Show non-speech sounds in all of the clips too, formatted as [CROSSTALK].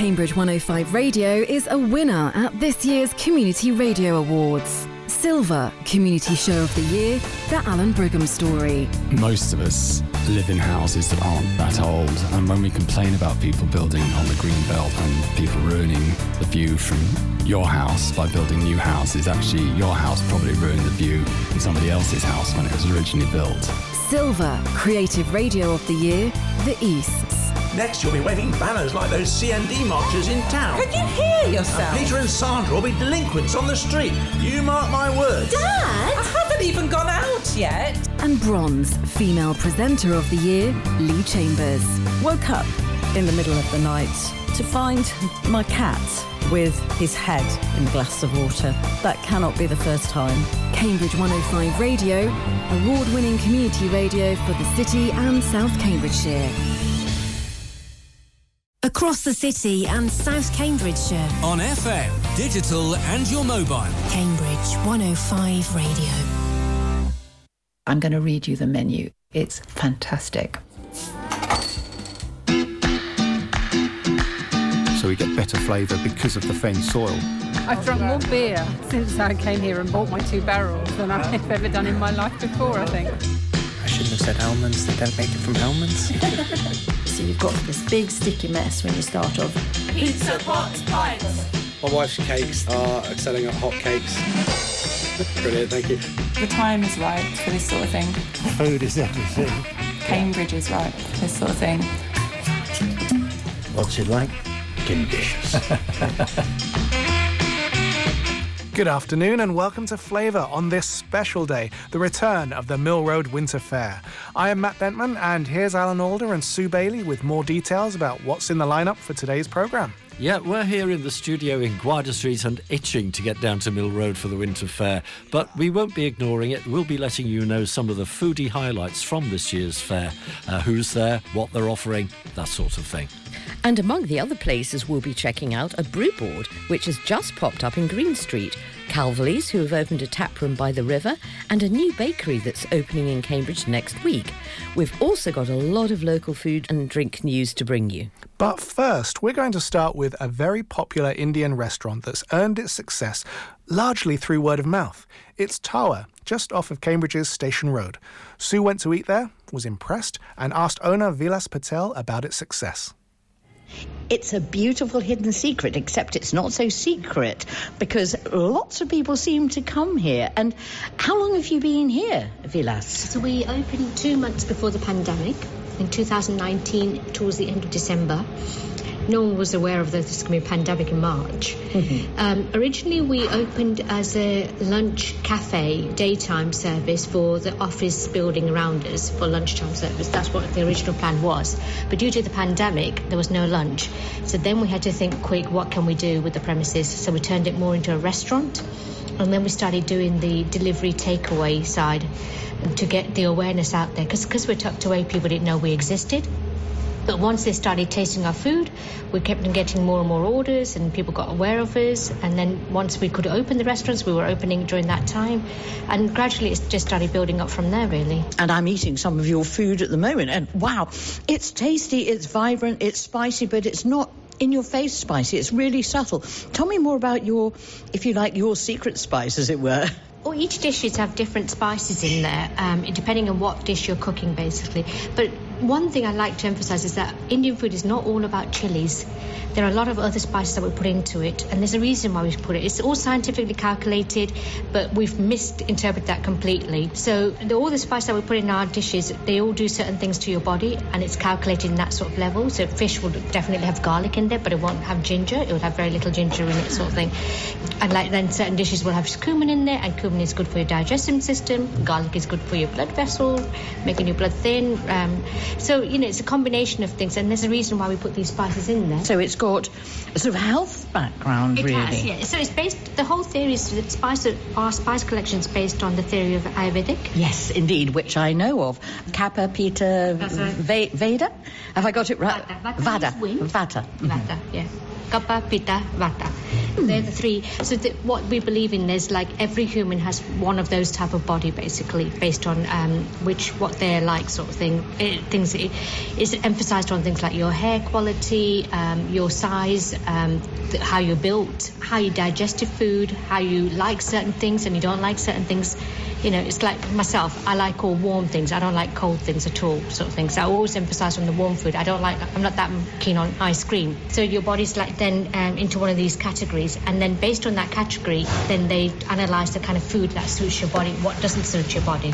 Cambridge 105 Radio is a winner at this year's Community Radio Awards. Silver Community Show of the Year, The Allan Brigham Story. Most of us live in houses that aren't that old, and when we complain about people building on the green belt and people ruining the view from your house by building new houses, actually, your house probably ruined the view in somebody else's house when it was originally built. Silver Creative Radio of the Year, The Easts. Next, you'll be waving banners like those CND marchers in town. Can you hear yourself? And Peter and Sandra will be delinquents on the street. You mark my words. Dad? I haven't even gone out yet. And Bronze Female Presenter of the Year, Lee Chambers. Woke up in the middle of the night to find my cat with his head in a glass of water. That cannot be the first time. Cambridge 105 Radio, award winning community radio for the city and South Cambridgeshire. Across the city and South Cambridgeshire. On FM, digital, and your mobile. Cambridge 105 Radio. I'm going to read you the menu. It's fantastic. So we get better flavour because of the fen soil. I've drunk more beer since I came here and bought my two barrels than I've [LAUGHS] ever done in my life before, I think. I shouldn't have said almonds. They don't make it from almonds. [LAUGHS] so you've got this big sticky mess when you start off. Pizza, pots, pints. My wife's cakes are selling at hot cakes. Brilliant, thank you. The time is right for this sort of thing. Food is everything. Cambridge is right for this sort of thing. What's it like? Delicious. [LAUGHS] Good afternoon and welcome to Flavour on this special day, the return of the Mill Road Winter Fair. I am Matt Bentman and here's Alan Alder and Sue Bailey with more details about what's in the lineup for today's programme. Yeah, we're here in the studio in Gwydir Street and itching to get down to Mill Road for the Winter Fair. But we won't be ignoring it. We'll be letting you know some of the foodie highlights from this year's fair uh, who's there, what they're offering, that sort of thing. And among the other places we'll be checking out a brewboard, which has just popped up in Green Street. Calverley's, who have opened a tap room by the river, and a new bakery that's opening in Cambridge next week. We've also got a lot of local food and drink news to bring you. But first, we're going to start with a very popular Indian restaurant that's earned its success largely through word of mouth. It's Tawa, just off of Cambridge's Station Road. Sue went to eat there, was impressed, and asked owner Vilas Patel about its success. It's a beautiful hidden secret, except it's not so secret because lots of people seem to come here. And how long have you been here, Vilas? So we opened two months before the pandemic in 2019, towards the end of December no one was aware of this to be a pandemic in March. Mm-hmm. Um, originally, we opened as a lunch cafe daytime service for the office building around us for lunchtime service. That's what the original plan was. But due to the pandemic, there was no lunch. So then we had to think quick, what can we do with the premises? So we turned it more into a restaurant. And then we started doing the delivery takeaway side to get the awareness out there. Because we're tucked away, people didn't know we existed. But once they started tasting our food, we kept on getting more and more orders, and people got aware of us. And then once we could open the restaurants, we were opening during that time, and gradually it just started building up from there, really. And I'm eating some of your food at the moment, and wow, it's tasty, it's vibrant, it's spicy, but it's not in your face spicy. It's really subtle. Tell me more about your, if you like, your secret spice, as it were. Well, each dish dishes have different spices in there, um, depending on what dish you're cooking, basically. But one thing I like to emphasize is that Indian food is not all about chilies. There are a lot of other spices that we put into it, and there's a reason why we put it. It's all scientifically calculated, but we've misinterpreted that completely. So the, all the spices that we put in our dishes, they all do certain things to your body, and it's calculated in that sort of level. So fish will definitely have garlic in there, but it won't have ginger. It will have very little ginger in it, sort of thing. And like then certain dishes will have cumin in there, and cumin is good for your digestive system. Garlic is good for your blood vessel, making your blood thin. Um, so, you know, it's a combination of things, and there's a reason why we put these spices in there. So it's got a sort of health background, it really. Has, yeah. So it's based, the whole theory is that spice, our spice collection is based on the theory of Ayurvedic. Yes, indeed, which I know of. Kappa, right. Veda? Have I got it right? Vata. Vata. Vata. Vata, Vata yeah. Kapha, Pitta, Vata. Mm. They're the three. So the, what we believe in is like every human has one of those type of body, basically, based on um, which what they're like, sort of thing. It, things is emphasised on things like your hair quality, um, your size, um, th- how you're built, how you digest your food, how you like certain things and you don't like certain things. You know, it's like myself. I like all warm things. I don't like cold things at all, sort of thing. So I always emphasise on the warm food. I don't like. I'm not that keen on ice cream. So your body's like then um, into one of these categories, and then based on that category, then they analyse the kind of food that suits your body, what doesn't suit your body.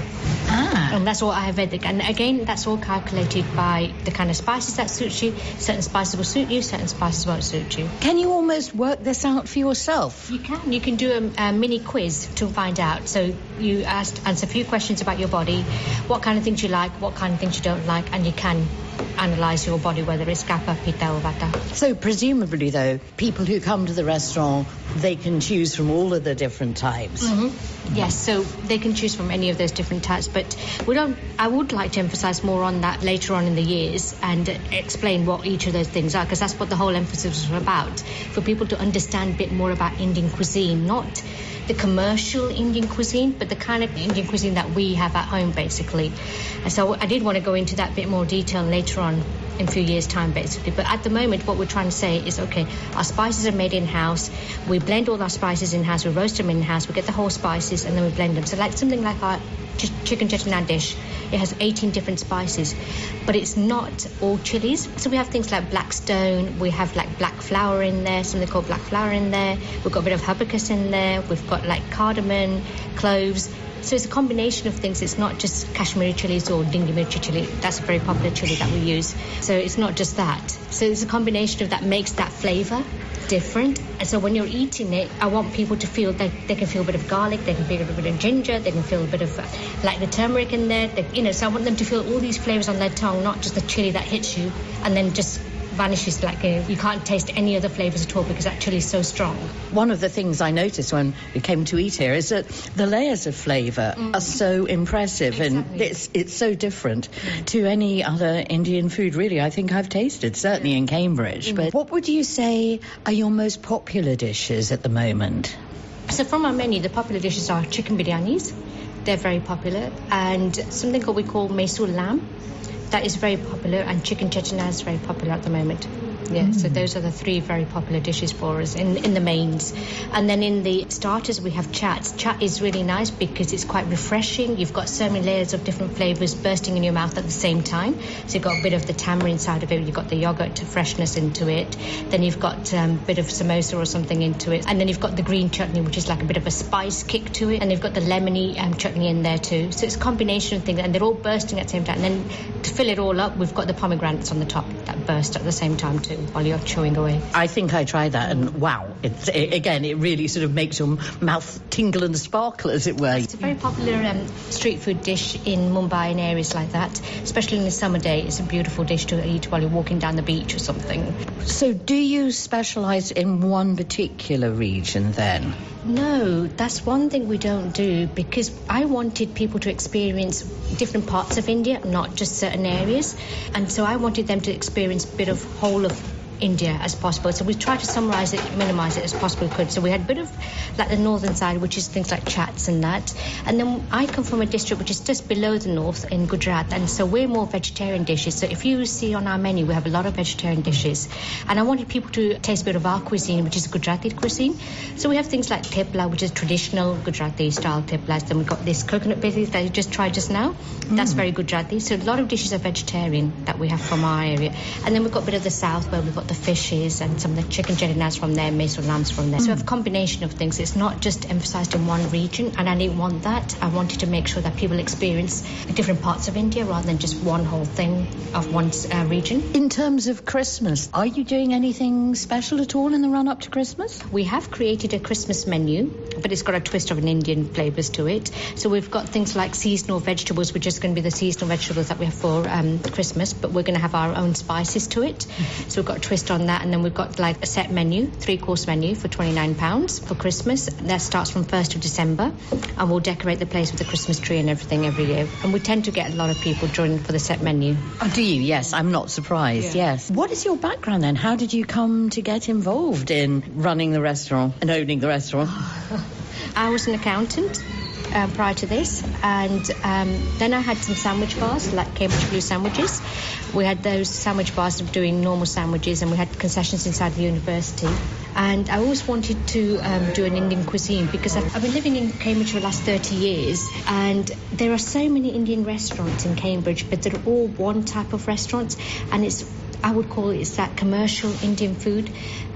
Ah. And that's all I have read. And again, that's all calculated by the kind of spices that suits you. Certain spices will suit you, certain spices won't suit you. Can you almost work this out for yourself? You can. You can do a, a mini quiz to find out. So you ask, answer a few questions about your body, what kind of things you like, what kind of things you don't like, and you can analyse your body, whether it's kapha, pitta, or vata. So presumably, though, people who come to the restaurant, they can choose from all of the different types. Mm-hmm. Yes, so they can choose from any of those different types, but we don't. I would like to emphasise more on that later on in the years and explain what each of those things are, because that's what the whole emphasis was about, for people to understand a bit more about Indian cuisine, not the commercial Indian cuisine, but the kind of Indian cuisine that we have at home, basically. And so I did want to go into that bit more detail later on in a few years' time, basically. But at the moment, what we're trying to say is, okay, our spices are made in-house. We blend all our spices in-house. We roast them in-house. We get the whole spices and then we blend them. So like something like our ch- chicken chettinad dish, it has 18 different spices, but it's not all chilies. So we have things like black stone. We have like black flower in there, something called black flower in there. We've got a bit of hibiscus in there. We've got like cardamom, cloves. So it's a combination of things. It's not just Kashmiri chilies or dingy mirchi chili. That's a very popular chili that we use. So it's not just that. So it's a combination of that makes that flavour different. And so when you're eating it, I want people to feel that they can feel a bit of garlic, they can feel a bit of ginger, they can feel a bit of uh, like the turmeric in there. They, you know, so I want them to feel all these flavours on their tongue, not just the chili that hits you and then just vanishes like uh, you can't taste any other flavours at all because that chili is so strong. One of the things I noticed when we came to eat here is that the layers of flavour mm. are so impressive exactly. and it's it's so different mm. to any other Indian food really I think I've tasted, certainly in Cambridge. Mm. But what would you say are your most popular dishes at the moment? So from our menu, the popular dishes are chicken biryanis. They're very popular. And something that we call Mysore lamb that is very popular, and chicken chettinad is very popular at the moment. Yeah, mm. so those are the three very popular dishes for us in, in the mains. And then in the starters, we have chats. Chat is really nice because it's quite refreshing. You've got so many layers of different flavours bursting in your mouth at the same time. So you've got a bit of the tamarind side of it, you've got the yogurt freshness into it, then you've got um, a bit of samosa or something into it, and then you've got the green chutney, which is like a bit of a spice kick to it, and you've got the lemony um, chutney in there too. So it's a combination of things, and they're all bursting at the same time. And then to fill it all up, we've got the pomegranates on the top that burst at the same time too while you're chewing away. I think I tried that, and wow, it's, it, again, it really sort of makes your mouth tingle and sparkle, as it were. It's a very popular um, street food dish in Mumbai and areas like that, especially in the summer day. It's a beautiful dish to eat while you're walking down the beach or something. So, do you specialise in one particular region then? No, that's one thing we don't do because I wanted people to experience different parts of India, not just certain areas. And so I wanted them to experience a bit of whole of India as possible. So we try to summarise it, minimise it as possible we could. So we had a bit of like the northern side, which is things like chats and that. And then I come from a district which is just below the north in Gujarat, and so we're more vegetarian dishes. So if you see on our menu, we have a lot of vegetarian dishes. And I wanted people to taste a bit of our cuisine, which is Gujarati cuisine. So we have things like thepla, which is traditional Gujarati style theplas. Then we've got this coconut biscuit that you just tried just now. Mm. That's very Gujarati. So a lot of dishes are vegetarian that we have from our area. And then we've got a bit of the south where we've got the fishes and some of the chicken chettinads from there, Mysore lambs from there. Mm. So a combination of things. It's not just emphasized in one region, and I didn't want that. I wanted to make sure that people experience different parts of India rather than just one whole thing of one uh, region. In terms of Christmas, are you doing anything special at all in the run up to Christmas? We have created a Christmas menu, but it's got a twist of an Indian flavors to it. So we've got things like seasonal vegetables, which is going to be the seasonal vegetables that we have for um, Christmas, but we're going to have our own spices to it. So we've got a twist on that, and then we've got like a set menu, three course menu for £29 for Christmas. That starts from 1st of December, and we'll decorate the place with a Christmas tree and everything every year. And we tend to get a lot of people joining for the set menu. Oh, do you? Yes, I'm not surprised. Yeah. Yes. What is your background then? How did you come to get involved in running the restaurant and owning the restaurant? [LAUGHS] I was an accountant um, prior to this, and um, then I had some sandwich bars, like Cambridge Blue sandwiches. We had those sandwich bars of doing normal sandwiches, and we had concessions inside the university. And I always wanted to um, do an Indian cuisine because I've, I've been living in Cambridge for the last 30 years, and there are so many Indian restaurants in Cambridge, but they're all one type of restaurants, and it's I would call it it's that commercial Indian food,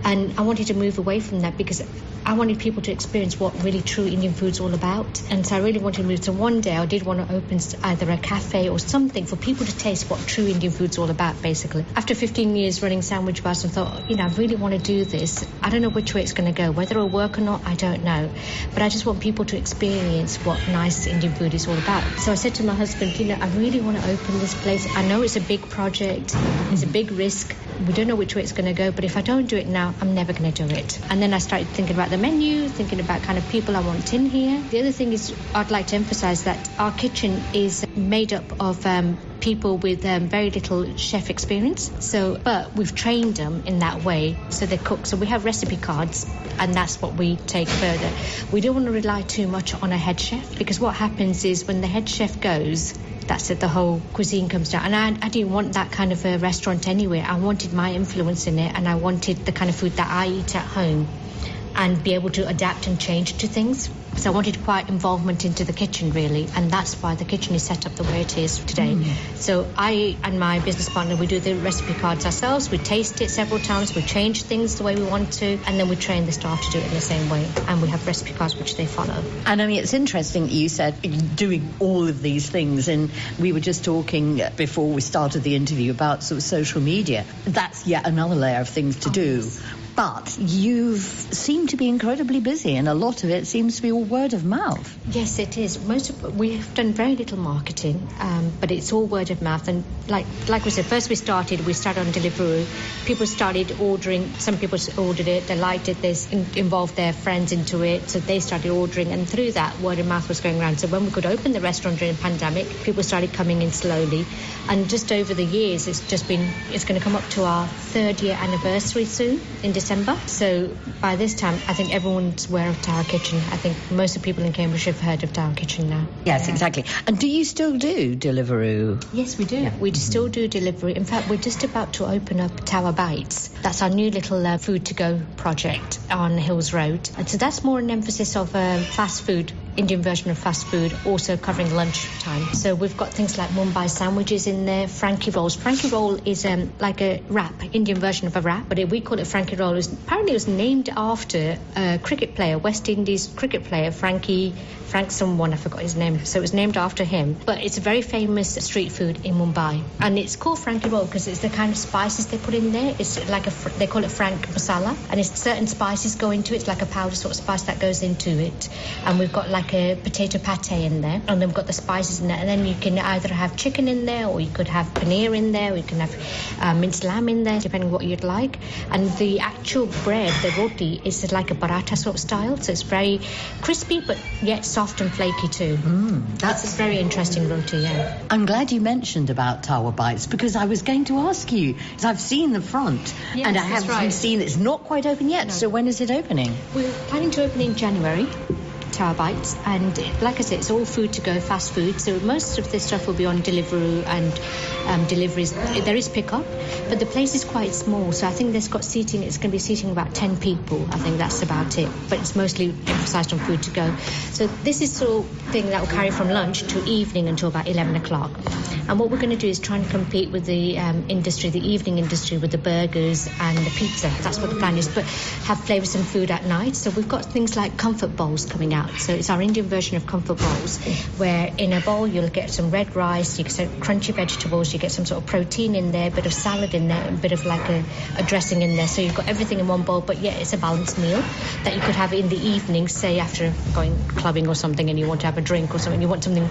and I wanted to move away from that because I wanted people to experience what really true Indian food's all about. And so I really wanted to move. So one day I did want to open either a cafe or something for people to taste what true Indian food's all about, basically. After 15 years running sandwich bars, I thought, you know, I really want to do this. I don't know which way it's going to go. Whether it'll work or not, I don't know. But I just want people to experience what nice Indian food is all about. So I said to my husband, you know, I really want to open this place. I know it's a big project, it's a big risk. We don't know which way it's going to go, but if I don't do it now, I'm never going to do it. And then I started thinking about the menu, thinking about kind of people I want in here. The other thing is, I'd like to emphasize that our kitchen is made up of um, people with um, very little chef experience. So, but we've trained them in that way, so they cook. So we have recipe cards, and that's what we take further. We don't want to rely too much on a head chef because what happens is when the head chef goes, that's it, the whole cuisine comes down. And I, I didn't want that kind of a restaurant anyway. I wanted my influence in it, and I wanted the kind of food that I eat at home and be able to adapt and change to things. So I wanted quite involvement into the kitchen really, and that's why the kitchen is set up the way it is today. Mm. So I and my business partner we do the recipe cards ourselves. We taste it several times. We change things the way we want to, and then we train the staff to do it in the same way. And we have recipe cards which they follow. And I mean, it's interesting that you said doing all of these things, and we were just talking before we started the interview about sort of social media. That's yet another layer of things to oh, do. Yes but you seem to be incredibly busy, and a lot of it seems to be all word of mouth. Yes, it is. Most of, we've done very little marketing, um, but it's all word of mouth. And like like we said, first we started. We started on Deliveroo. People started ordering. Some people ordered it. They liked it. They in, involved their friends into it, so they started ordering. And through that, word of mouth was going around. So when we could open the restaurant during the pandemic, people started coming in slowly. And just over the years, it's just been. It's going to come up to our third year anniversary soon in December. December. So by this time, I think everyone's aware of Tawa Kitchen. I think most of the people in Cambridge have heard of Tawa Kitchen now. Yes, yeah. exactly. And do you still do Deliveroo? Yes, we do. Yeah. We still do delivery. In fact, we're just about to open up Tawa Bites. That's our new little uh, food to go project on Hills Road. And so that's more an emphasis of uh, fast food Indian version of fast food, also covering lunchtime. So we've got things like Mumbai sandwiches in there, Frankie rolls. Frankie roll is um, like a wrap, Indian version of a wrap, but we call it Frankie roll. It was, apparently, it was named after a cricket player, West Indies cricket player, Frankie Frank someone, I forgot his name. So it was named after him. But it's a very famous street food in Mumbai. And it's called Frankie roll because it's the kind of spices they put in there. It's like a, they call it Frank masala. And it's certain spices go into it. It's like a powder sort of spice that goes into it. And we've got like a potato pate in there. And then we've got the spices in there. And then you can either have chicken in there or you could have paneer in there or you can have uh, minced lamb in there, depending what you'd like. And the actual bread, the roti, is like a paratha sort of style. So it's very crispy but yet soft and flaky too. Mm, that's, that's a very interesting roti, yeah. I'm glad you mentioned about Tawa Bites because I was going to ask you, because I've seen the front yes, and I haven't right. seen it's not quite open yet. No. So when is it opening? We're planning to open in January. Tawa Bites, and like I said, it's all food to go, fast food. So most of this stuff will be on Deliveroo and um, deliveries. There is pickup, but the place is quite small, so I think there's got seating. It's going to be seating about ten people. I think that's about it. But it's mostly emphasised on food to go. So this is sort of thing that will carry from lunch to evening until about eleven o'clock. And what we're going to do is try and compete with the um, industry, the evening industry, with the burgers and the pizza. That's what the plan is. But have flavoursome food at night. So we've got things like comfort bowls coming out. So it's our Indian version of comfort bowls, where in a bowl you'll get some red rice, you get some crunchy vegetables, you get some sort of protein in there, a bit of salad in there, a bit of like a, a dressing in there. So you've got everything in one bowl, but yeah, it's a balanced meal that you could have in the evening, say after going clubbing or something, and you want to have a drink or something. You want something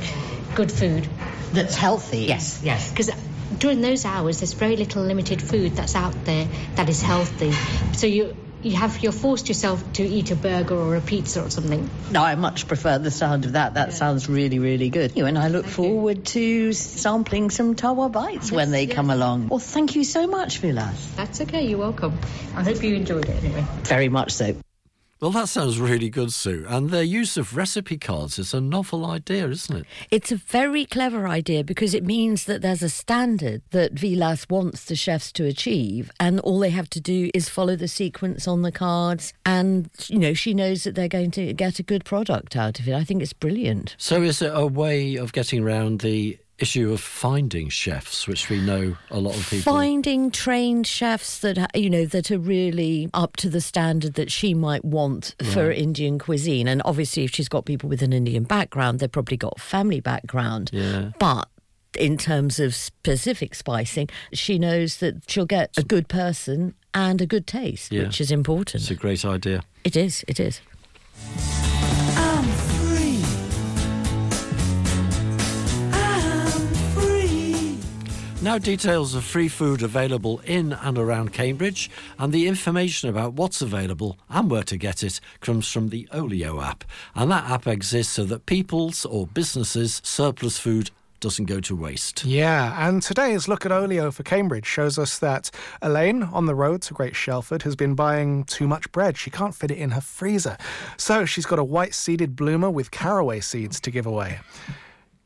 good food that's healthy. Yes, yes, because during those hours, there's very little limited food that's out there that is healthy. So you you have you're forced yourself to eat a burger or a pizza or something. No, I much prefer the sound of that. That yeah. sounds really, really good. You and I look thank forward you. to sampling some tawa bites yes, when they yes. come along. Well, thank you so much, Vilas. That's okay. You're welcome. I hope you enjoyed it anyway. Very much so. Well, that sounds really good, Sue. And their use of recipe cards is a novel idea, isn't it? It's a very clever idea because it means that there's a standard that Vilas wants the chefs to achieve, and all they have to do is follow the sequence on the cards. And, you know, she knows that they're going to get a good product out of it. I think it's brilliant. So, is it a way of getting around the issue of finding chefs, which we know a lot of people finding trained chefs that you know that are really up to the standard that she might want right. for Indian cuisine. And obviously, if she's got people with an Indian background, they've probably got family background. Yeah. But in terms of specific spicing, she knows that she'll get a good person and a good taste, yeah. which is important. It's a great idea. It is. It is. Now, details of free food available in and around Cambridge, and the information about what's available and where to get it comes from the Olio app. And that app exists so that people's or businesses' surplus food doesn't go to waste. Yeah, and today's look at Olio for Cambridge shows us that Elaine on the road to Great Shelford has been buying too much bread. She can't fit it in her freezer. So she's got a white seeded bloomer with caraway seeds to give away.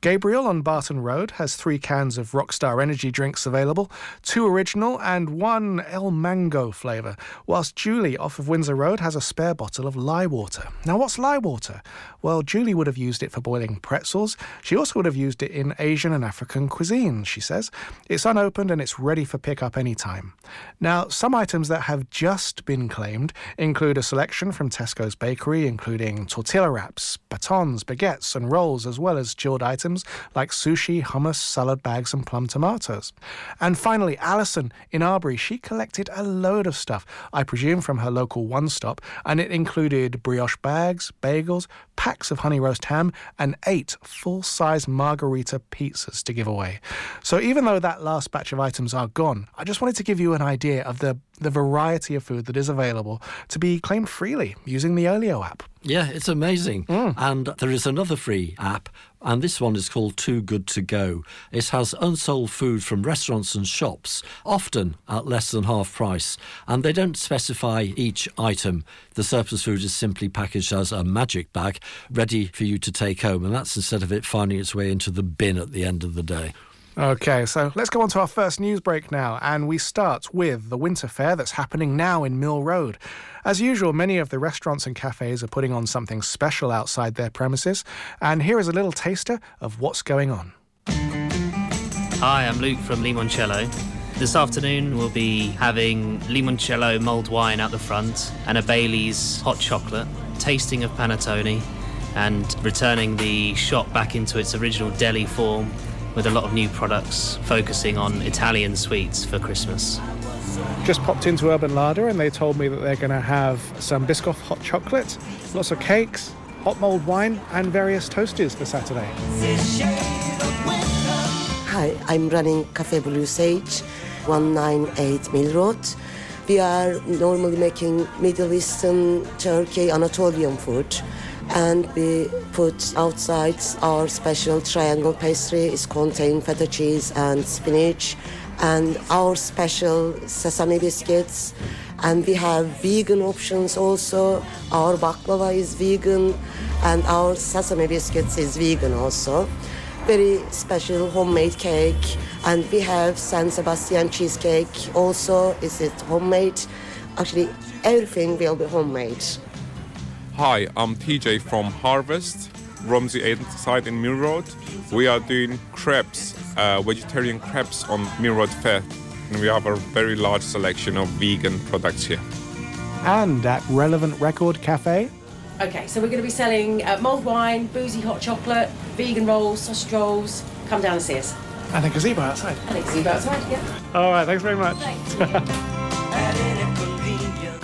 Gabriel on Barton Road has three cans of Rockstar energy drinks available, two original and one El Mango flavour, whilst Julie off of Windsor Road has a spare bottle of lye water. Now, what's lye water? Well, Julie would have used it for boiling pretzels. She also would have used it in Asian and African cuisines, she says. It's unopened and it's ready for pickup anytime. Now, some items that have just been claimed include a selection from Tesco's bakery, including tortilla wraps, batons, baguettes, and rolls, as well as chilled items items like sushi, hummus, salad bags, and plum tomatoes. And finally, Alison in Arbury, she collected a load of stuff, I presume from her local one stop, and it included brioche bags, bagels, packs of honey roast ham, and eight full size margarita pizzas to give away. So even though that last batch of items are gone, I just wanted to give you an idea of the, the variety of food that is available to be claimed freely using the Olio app. Yeah, it's amazing. Mm. And there is another free app, and this one is called Too Good to Go. It has unsold food from restaurants and shops, often at less than half price, and they don't specify each item. The surplus food is simply packaged as a magic bag, ready for you to take home, and that's instead of it finding its way into the bin at the end of the day. Okay, so let's go on to our first news break now, and we start with the winter fair that's happening now in Mill Road. As usual, many of the restaurants and cafes are putting on something special outside their premises, and here is a little taster of what's going on. Hi, I'm Luke from Limoncello. This afternoon we'll be having limoncello mulled wine out the front and a Bailey's hot chocolate, tasting of panettone, and returning the shop back into its original deli form with a lot of new products focusing on Italian sweets for Christmas. Just popped into Urban Larder and they told me that they're going to have some Biscoff hot chocolate, lots of cakes, hot mulled wine, and various toasties for Saturday. Hi, I'm running Cafe Blue Sage, 198 Mill Road. We are normally making Middle Eastern, Turkey, Anatolian food and we put outside our special triangle pastry. It contains feta cheese and spinach and our special sesame biscuits and we have vegan options also. Our baklava is vegan and our sesame biscuits is vegan also. Very special homemade cake and we have san sebastian cheesecake also. Is it homemade? Actually everything will be homemade Hi, I'm TJ from Harvest, Romsey Aiden side in Mill Road. We are doing crepes, uh, vegetarian crepes on Mill Road Fair. And we have a very large selection of vegan products here. And at Relevant Record Cafe. Okay, so we're going to be selling uh, mulled wine, boozy hot chocolate, vegan rolls, sausage rolls. Come down and see us. And a gazebo outside. And a gazebo outside, yeah. All right, thanks very much. [LAUGHS]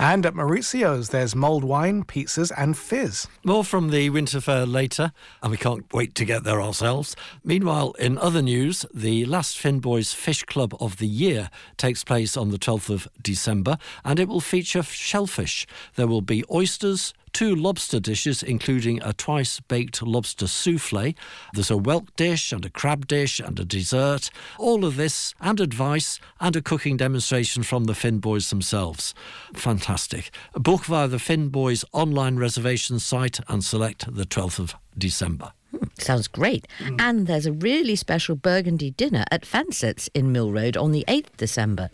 And at Maurizio's, there's mulled wine, pizzas, and fizz. More from the Winter Fair later, and we can't wait to get there ourselves. Meanwhile, in other news, the last Finboys Fish Club of the year takes place on the 12th of December, and it will feature shellfish. There will be oysters, two lobster dishes, including a twice baked lobster souffle. There's a whelk dish and a crab dish and a dessert. All of this and advice and a cooking demonstration from the Finn Boys themselves. Fantastic. Book via the Finn Boys online reservation site and select the 12th of December. [LAUGHS] Sounds great. Mm. And there's a really special burgundy dinner at Fansets in Mill Road on the 8th December.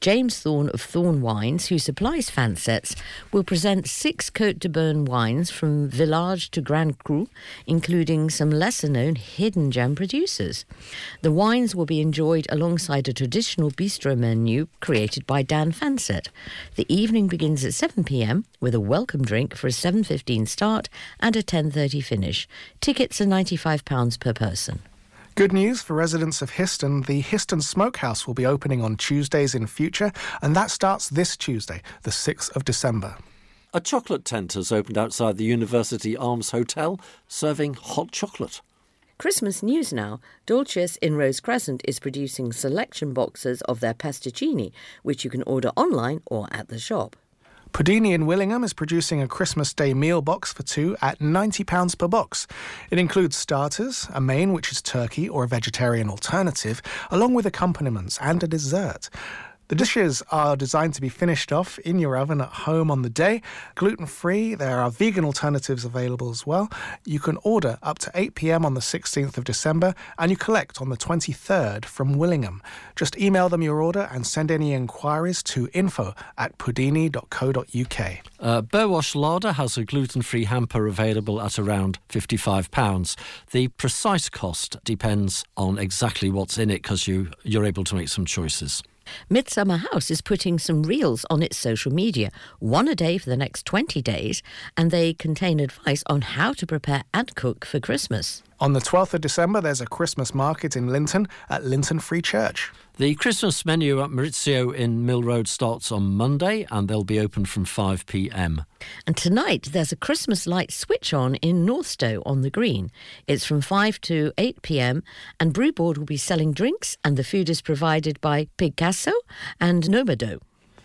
James Thorne of Thorne Wines, who supplies Fansets, will present six Cote de Beaune wines from Village to Grand Cru, including some lesser known hidden gem producers. The wines will be enjoyed alongside a traditional bistro menu created by Dan Fanset. The evening begins at 7 pm with a welcome drink for a 7:15 start and a 10:30 finish. Tickets are £95 per person. Good news for residents of Histon. The Histon Smokehouse will be opening on Tuesdays in future, and that starts this Tuesday, the 6th of December. A chocolate tent has opened outside the University Arms Hotel, serving hot chocolate. Christmas news now. Dolces in Rose Crescent is producing selection boxes of their pasticcini, which you can order online or at the shop. Pudini in Willingham is producing a Christmas Day meal box for two at £90 per box. It includes starters, a main which is turkey or a vegetarian alternative, along with accompaniments and a dessert. The dishes are designed to be finished off in your oven at home on the day. Gluten free, there are vegan alternatives available as well. You can order up to 8 pm on the 16th of December and you collect on the 23rd from Willingham. Just email them your order and send any inquiries to info at pudini.co.uk. Uh, Burwash Larder has a gluten free hamper available at around £55. The precise cost depends on exactly what's in it because you, you're able to make some choices. Midsummer House is putting some reels on its social media, one a day for the next 20 days, and they contain advice on how to prepare and cook for Christmas. On the 12th of December, there's a Christmas market in Linton at Linton Free Church. The Christmas menu at Maurizio in Mill Road starts on Monday and they'll be open from 5 pm. And tonight there's a Christmas light switch on in Northstowe on the Green. It's from 5 to 8 pm and Brewboard will be selling drinks and the food is provided by Picasso and Nomado.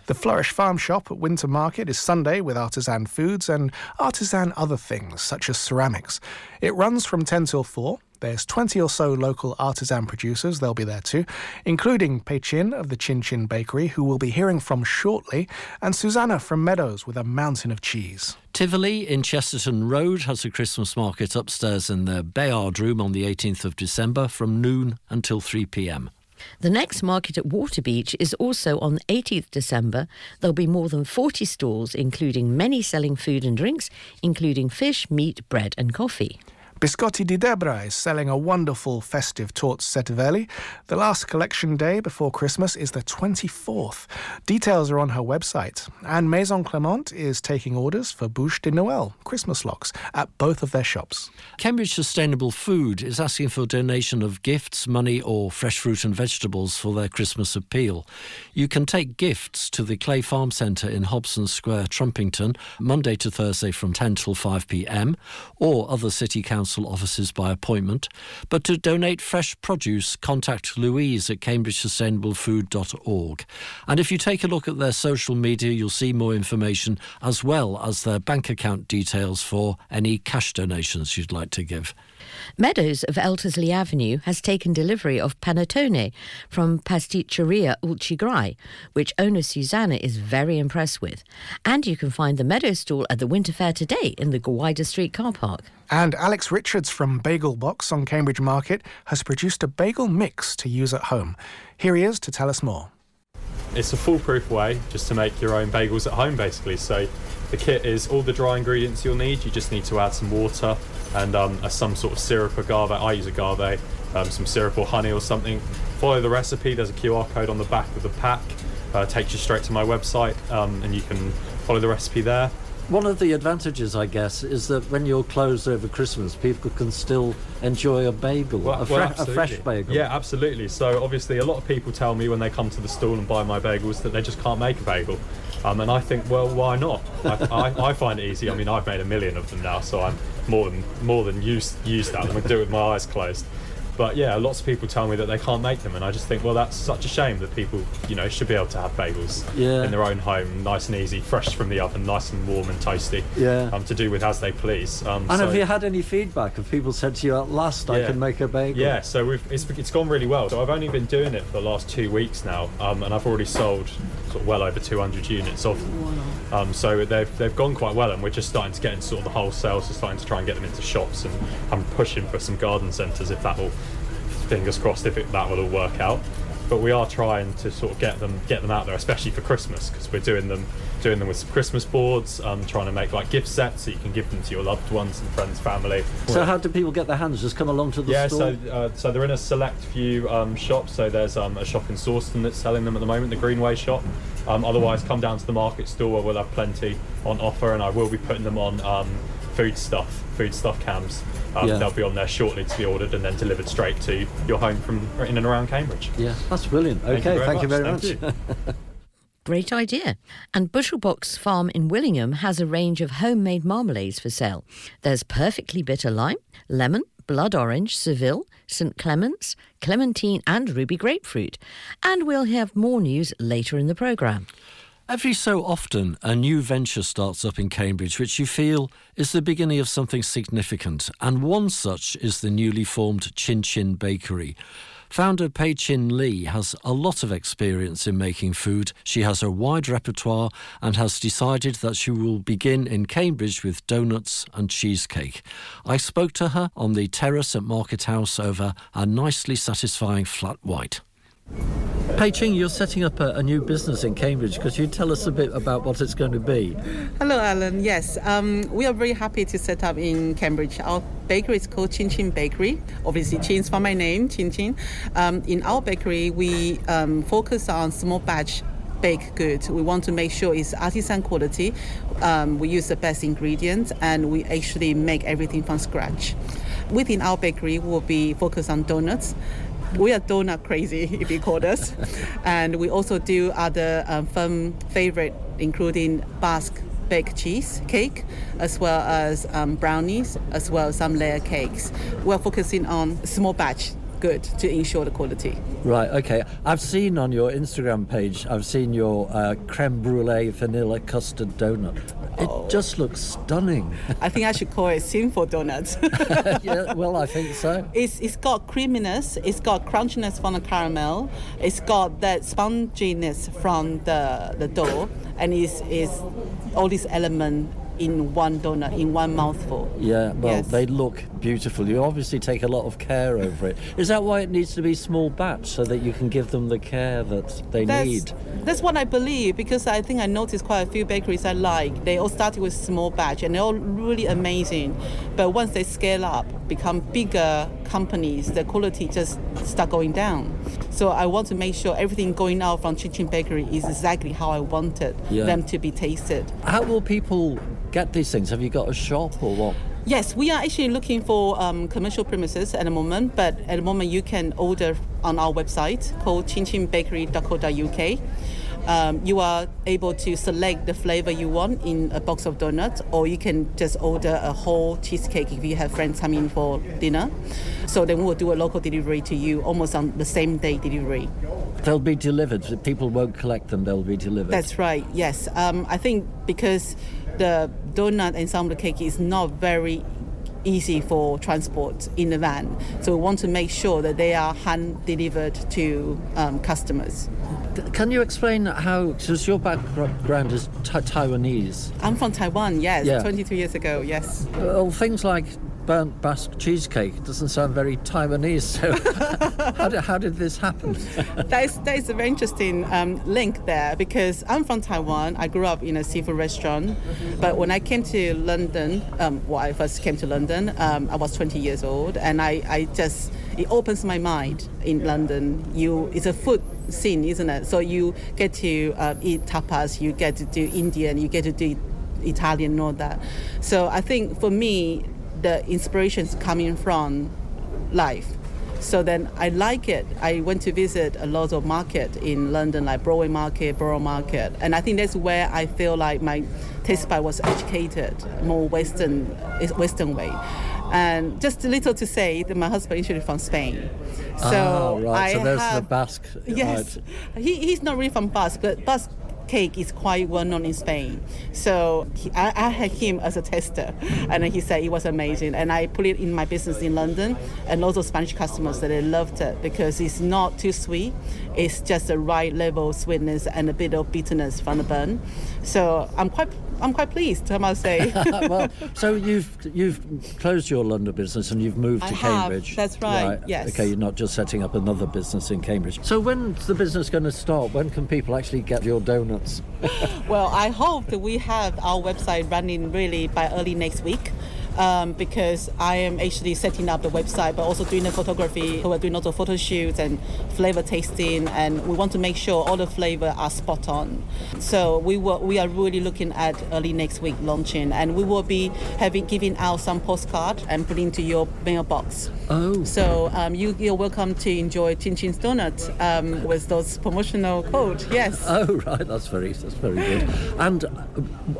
The Flourish Farm Shop at Winter Market is Sunday with artisan foods and artisan other things, such as ceramics. It runs from 10 till 4. There's 20 or so local artisan producers, they'll be there too, including Pei Chin of the Chin Chin Bakery, who we'll be hearing from shortly, and Susanna from Meadows with a mountain of cheese. Tivoli in Chesterton Road has a Christmas market upstairs in the Bayard Room on the 18th of December from noon until 3 pm. The next market at Waterbeach is also on 18th December. There'll be more than 40 stalls, including many selling food and drinks, including fish, meat, bread, and coffee. Biscotti di Debra is selling a wonderful festive torte Setteveli. The last collection day before Christmas is the 24th. Details are on her website. And Maison Clement is taking orders for Bûche de Noël Christmas locks at both of their shops. Cambridge Sustainable Food is asking for a donation of gifts, money, or fresh fruit and vegetables for their Christmas appeal. You can take gifts to the Clay Farm Centre in Hobson Square, Trumpington, Monday to Thursday from 10 till 5 pm, or other city council council offices by appointment, but to donate fresh produce, contact Louise at cambridgesustainablefood.org. And if you take a look at their social media, you'll see more information as well as their bank account details for any cash donations you'd like to give. Meadows of Eltisley Avenue has taken delivery of panettone from Pasticceria Ulcigrai, which owner Susanna is very impressed with. And you can find the Meadows stall at the Winter Fair today in the Gwydir Street car park. And Alex Richards from Bagel Box on Cambridge Market has produced a bagel mix to use at home. Here he is to tell us more. It's a foolproof way just to make your own bagels at home, basically. So the kit is all the dry ingredients you'll need. You just need to add some water, and um, a, some sort of syrup or agave. I use agave, um, some syrup or honey or something. Follow the recipe. There's a QR code on the back of the pack. Uh, takes you straight to my website, um, and you can follow the recipe there. One of the advantages, I guess, is that when you're closed over Christmas, people can still enjoy a bagel, well, a, fre- well, a, fresh bagel. Yeah, absolutely. So obviously, a lot of people tell me when they come to the stall and buy my bagels that they just can't make a bagel. Um, and I think, well, why not? I, I, I, find it easy. I mean, I've made a million of them now, so I'm more than more than used used that. I'm gonna do it with my eyes closed. But yeah, lots of people tell me that they can't make them, and I just think, well, that's such a shame that people, you know, should be able to have bagels Yeah. in their own home, nice and easy, fresh from the oven, nice and warm and toasty. Yeah. Um, to do with as they please. Um, And so- have you had any feedback? Have people said to you, at last I can make a bagel? Yeah, so we've, it's, it's gone really well. So I've only been doing it for the last two weeks now, um, and I've already sold sort of well over 200 units of them. Um, so they've, they've gone quite well, and we're just starting to get into sort of the wholesale, so starting to try and get them into shops, and I'm pushing for some garden centres if that will, fingers crossed, if it, that will all work out. But we are trying to sort of get them get them out there, especially for Christmas, because we're doing them doing them with some Christmas boards, um, trying to make like gift sets so you can give them to your loved ones and friends, family. So how do people get their hands? Just come along to the Yeah, store? so uh, so they're in a select few um, shops. So there's um, a shop in Sawston that's selling them at the moment, the Greenway shop. Um, otherwise, come down to the market store where we'll have plenty on offer, and I will be putting them on um, food stuff, food stuff cams. Um, Yeah. They'll be on there shortly to be ordered and then delivered straight to your home from in and around Cambridge. Yeah, that's brilliant. Thank you Okay, very thank you very Thank much. [LAUGHS] Great idea. And Bushelbox Farm in Willingham has a range of homemade marmalades for sale. There's perfectly bitter lime, lemon, blood orange, Seville, St. Clements, clementine, and ruby grapefruit. And we'll have more news later in the programme. Every so often, a new venture starts up in Cambridge which you feel is the beginning of something significant, and one such is the newly formed Chin Chin Bakery. Founder Pei Chin Lee has a lot of experience in making food. She has a wide repertoire and has decided that she will begin in Cambridge with donuts and cheesecake. I spoke to her on the terrace at Market House over a nicely satisfying flat white. Pei Ching, you're setting up a, a new business in Cambridge. Could you tell us a bit about what it's going to be? Hello, Alan. Yes, um, we are very happy to set up in Cambridge. Our bakery is called Chin Chin Bakery. Obviously, Chin's from my name, Chin Chin. Um, in our bakery, we um, focus on small batch baked goods. We want to make sure it's artisan quality. Um, we use the best ingredients, and we actually make everything from scratch. Within our bakery, we'll be focused on donuts we are donut crazy [LAUGHS] if you call us. And we also do other um, firm favorite including basque baked cheese cake as well as um, brownies as well as some layer cakes. We're focusing on small batch good to ensure the quality Right, okay. I've seen on your Instagram page, I've seen your uh, creme brulee vanilla custard donut. It just looks stunning. i think i should call it sinful donuts [LAUGHS] yeah, well, I think so. It's, it's got creaminess, it's got crunchiness from the caramel, it's got that sponginess from the, the dough, and it's, it's all these elements in one donut, in one mouthful. Yeah, well, Yes. they look beautiful. You obviously take a lot of care over it. Is that why it needs to be small batch so that you can give them the care that they That's, need? that's what I believe because I think I noticed quite a few bakeries I like. They all started with small batch and they're all really amazing. But once they scale up, become bigger companies, the quality just start going down. So I want to make sure everything going out from Chin Chin Bakery is exactly how I wanted Yeah. them to be tasted. How will people get these things? Have you got a shop or what? Yes, we are actually looking for um, commercial premises at the moment, but at the moment you can order on our website called chinchinbakery.co.uk. Um, you are able to select the flavor you want in a box of donuts, or you can just order a whole cheesecake if you have friends coming for dinner. So then we'll do a local delivery to you almost on the same day delivery. They'll be delivered. People won't collect them, they'll be delivered. That's right. Yes, um, I think because the donut and some of the cake is not very easy for transport in the van, so we want to make sure that they are hand delivered to um, customers. Can you explain how, because your background is ta- Taiwanese? I'm from Taiwan. Yes, Yeah. 22 years ago. Yes. Well, things like burnt Basque cheesecake It doesn't sound very Taiwanese. So, [LAUGHS] [LAUGHS] how, did, how did this happen? [LAUGHS] that is that is a very interesting um, link there because I'm from Taiwan. I grew up in a seafood restaurant, but when I came to London, um, well, I first came to London, um, I was 20 years old, and I, I just it opens my mind in London. You it's a food scene, isn't it? So you get to uh, eat tapas, you get to do Indian, you get to do Italian, and all that. So I think for me, the inspiration is coming from life. So then I like it. I went to visit a lot of market in London, like Broadway Market, Borough Market, and I think that's where I feel like my taste bud was educated, more Western, Western way. And just a little to say that my husband is actually from Spain. So ah, right. I so there's have, the Basque. [LAUGHS] Yes, Right. he, he's not really from Basque, but Basque cake is quite well known in Spain. So he, I, I had him as a tester, and he said it was amazing. And I put it in my business in London, and lots of Spanish customers that they loved it because it's not too sweet. It's just the right level of sweetness and a bit of bitterness from the bun. So I'm quite I'm quite pleased, I must say. [LAUGHS] well, so you've you've closed your London business and you've moved I to have, Cambridge. that's right, yes. Okay, you're not just setting up another business in Cambridge. So when's the business going to start? When can people actually get your donuts? [LAUGHS] well, I hope that we have our website running really by early next week. Um, because I am actually setting up the website, but also doing the photography. We're doing lots of photo shoots and flavor tasting, and we want to make sure all the flavor are spot on. So we will, we are really looking at early next week launching, and we will be having giving out some postcard and putting into your mailbox. Oh. So um, you, you're welcome to enjoy Chin Chin's donut um, with those promotional code. Yes. [LAUGHS] Oh right, that's very that's very good. And uh,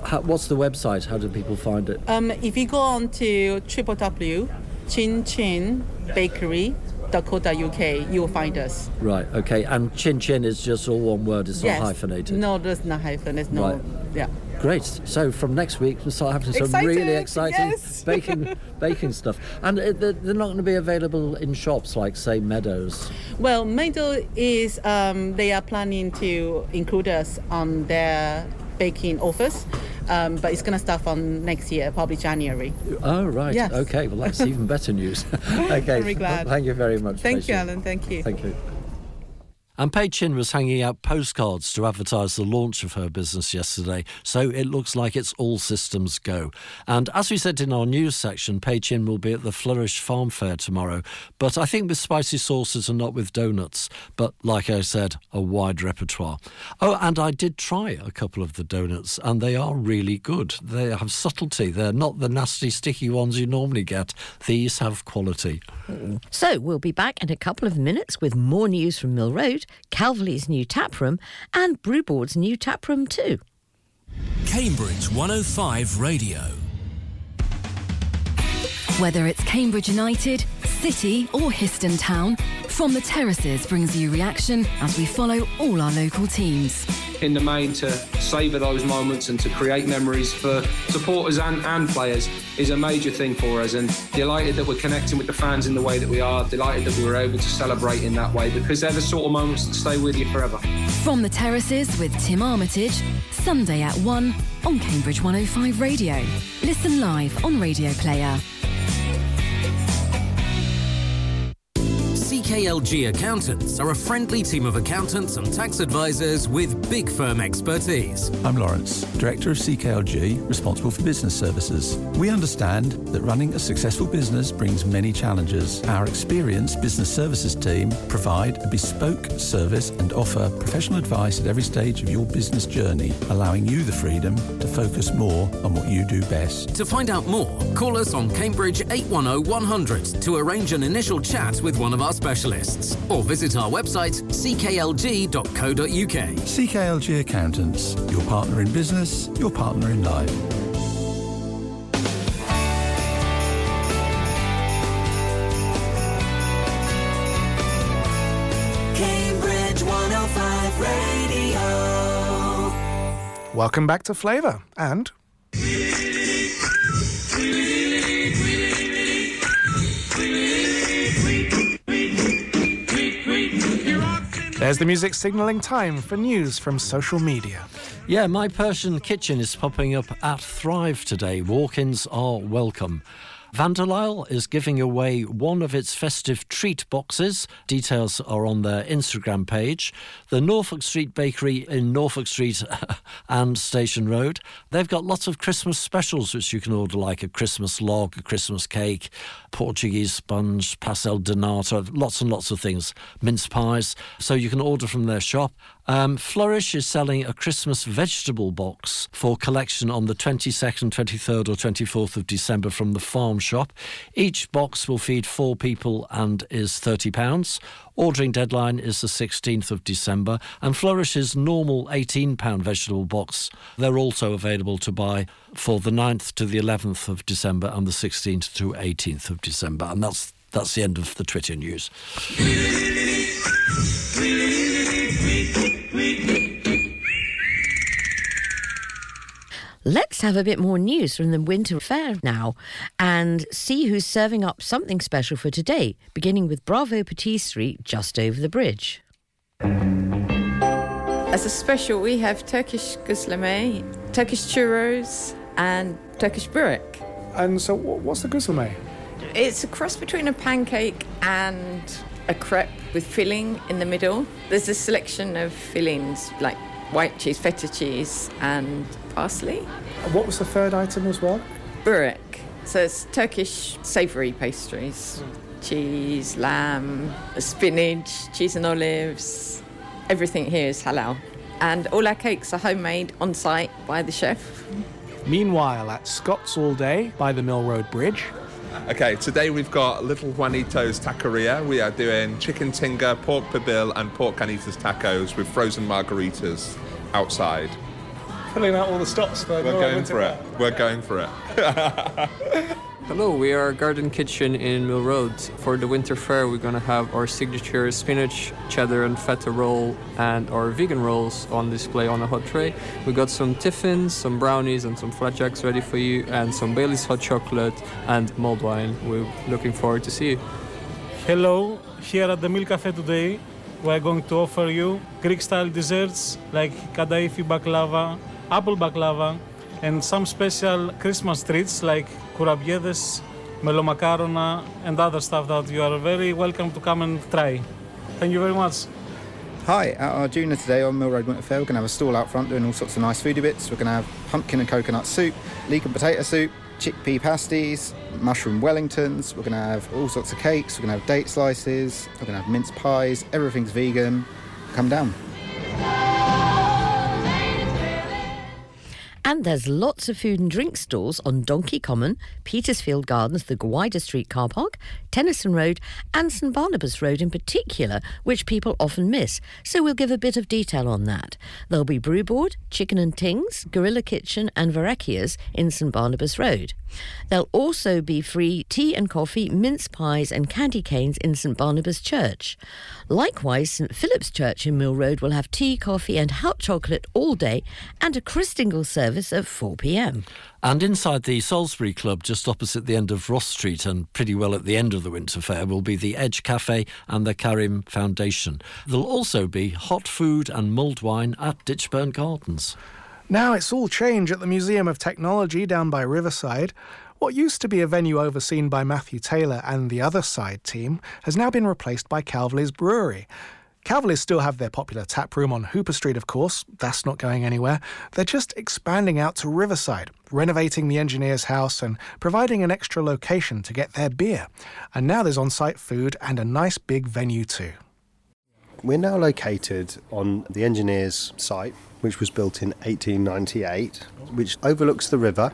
how, what's the website? How do people find it? Um, if you go on to www.chinchinbakery.co.uk, you will find us. Right. Okay. And Chin Chin is just all one word. It's yes. not hyphenated. No, there's no hyphen. There's no. Right. Yeah. Great. So from next week, we'll start having some Excited, really exciting yes. [LAUGHS] baking baking stuff. And uh, they're they're not going to be available in shops like, say, Meadows. Well, Meadow is um, they are planning to include us on their baking office. um, but it's going to start from next year, probably January. Oh right. Yes. Okay. Well, that's even better news. [LAUGHS] okay. Very glad. Thank you very much. Thank Tracy. you, Alan. Thank you. Thank you. And Pei Chin was hanging out postcards to advertise the launch of her business yesterday, so it looks like it's all systems go. And as we said in our news section, Pei Chin will be at the Flourish Farm Fair tomorrow, but I think with spicy sauces and not with donuts. But like I said, a wide repertoire. Oh, and I did try a couple of the donuts, and they are really good. They have subtlety. They're not the nasty, sticky ones you normally get. These have quality. Mm. So we'll be back in a couple of minutes with more news from Mill Road, Calverley's new taproom and Brewboard's new taproom too. Cambridge 105 Radio. Whether it's Cambridge United, City, or Histon Town, From the Terraces brings you reaction as we follow all our local teams. in the main to savour those moments and to create memories for supporters and, and players is a major thing for us and delighted that we're connecting with the fans in the way that we are delighted that we were able to celebrate in that way because they're the sort of moments that stay with you forever From the Terraces with Tim Armitage, Sunday at 1 on Cambridge 105 Radio. Listen live on Radio Player. CKLG Accountants are a friendly team of accountants and tax advisors with big firm expertise. I'm Lawrence, Director of CKLG, responsible for business services. We understand that running a successful business brings many challenges. Our experienced business services team provide a bespoke service and offer professional advice at every stage of your business journey, allowing you the freedom to focus more on what you do best. To find out more, call us on Cambridge 810 100 to arrange an initial chat with one of our specialists or visit our website cklg.co.uk. CKLG Accountants, your partner in business, your partner in life. Cambridge 105 Radio. Welcome back to Flavour and there's the music signalling time for news from social media. Yeah, my Persian kitchen is popping up at Thrive today. Walk ins are welcome. Vanderlyle is giving away one of its festive treat boxes. Details are on their Instagram page. The Norfolk Street Bakery in Norfolk Street [LAUGHS] and Station Road. They've got lots of Christmas specials which you can order, like a Christmas log, a Christmas cake, Portuguese sponge, pastel de nata, lots and lots of things, mince pies. So you can order from their shop. Um, Flourish is selling a Christmas vegetable box for collection on the 22nd, 23rd, or 24th of December from the farm shop. Each box will feed four people and is £30. Ordering deadline is the 16th of December. And Flourish's normal £18 vegetable box, they're also available to buy for the 9th to the 11th of December and the 16th to 18th of December. And that's that's the end of the Twitter news. Let's have a bit more news from the Winter Fair now and see who's serving up something special for today, beginning with Bravo Patisserie just over the bridge. As a special, we have Turkish guzleme, Turkish churros, and Turkish burek. And so, what's the guzleme? It's a cross between a pancake and a crepe with filling in the middle. There's a selection of fillings like white cheese, feta cheese, and parsley. What was the third item as well? Burek. So it's Turkish savoury pastries. Cheese, lamb, spinach, cheese and olives. Everything here is halal. And all our cakes are homemade on site by the chef. Meanwhile, at Scott's All Day by the Mill Road Bridge. Okay, today we've got Little Juanito's Taqueria. We are doing chicken tinga, pork pibil, and pork carnitas tacos with frozen margaritas outside. Filling out all the stops for We're going for it. We're going for it. [LAUGHS] Hello, we are Garden Kitchen in Mill Road. For the winter fair, we're gonna have our signature spinach, cheddar, and feta roll, and our vegan rolls on display on a hot tray. We got some tiffins, some brownies, and some flapjacks ready for you, and some Bailey's hot chocolate and mulled wine. We're looking forward to see you. Hello, here at the Mill Cafe today, we're going to offer you Greek-style desserts like kadaifi baklava, apple baklava, and some special Christmas treats like kurabiedes, melomakarona, and other stuff that you are very welcome to come and try. Thank you very much. Hi, at Arjuna today on Mill Road Winter Fair, we're going to have a stall out front doing all sorts of nice foodie bits. We're going to have pumpkin and coconut soup, leek and potato soup, chickpea pasties, mushroom wellingtons. We're going to have all sorts of cakes. We're going to have date slices. We're going to have mince pies. Everything's vegan. Come down. And there's lots of food and drink stalls on Donkey Common, Petersfield Gardens, the Gwydir Street car park, Tennyson Road, and St Barnabas Road in particular, which people often miss. So we'll give a bit of detail on that. There'll be Brewboard, Chicken and Tings, Gorilla Kitchen, and Varakias in St Barnabas Road. There'll also be free tea and coffee, mince pies, and candy canes in St Barnabas Church. Likewise, St Philip's Church in Mill Road will have tea, coffee, and hot chocolate all day, and a Christingle service at 4 pm. And inside the Salisbury Club, just opposite the end of Ross Street and pretty well at the end of the Winter Fair, will be the Edge Cafe and the Karim Foundation. There'll also be hot food and mulled wine at Ditchburn Gardens. Now it's all change at the Museum of Technology down by Riverside. What used to be a venue overseen by Matthew Taylor and the other side team has now been replaced by Calverley's Brewery. Calverley's still have their popular tap room on Hooper Street, of course. That's not going anywhere. They're just expanding out to Riverside, renovating the engineer's house and providing an extra location to get their beer. And now there's on site food and a nice big venue too. We're now located on the engineer's site, which was built in 1898, which overlooks the river.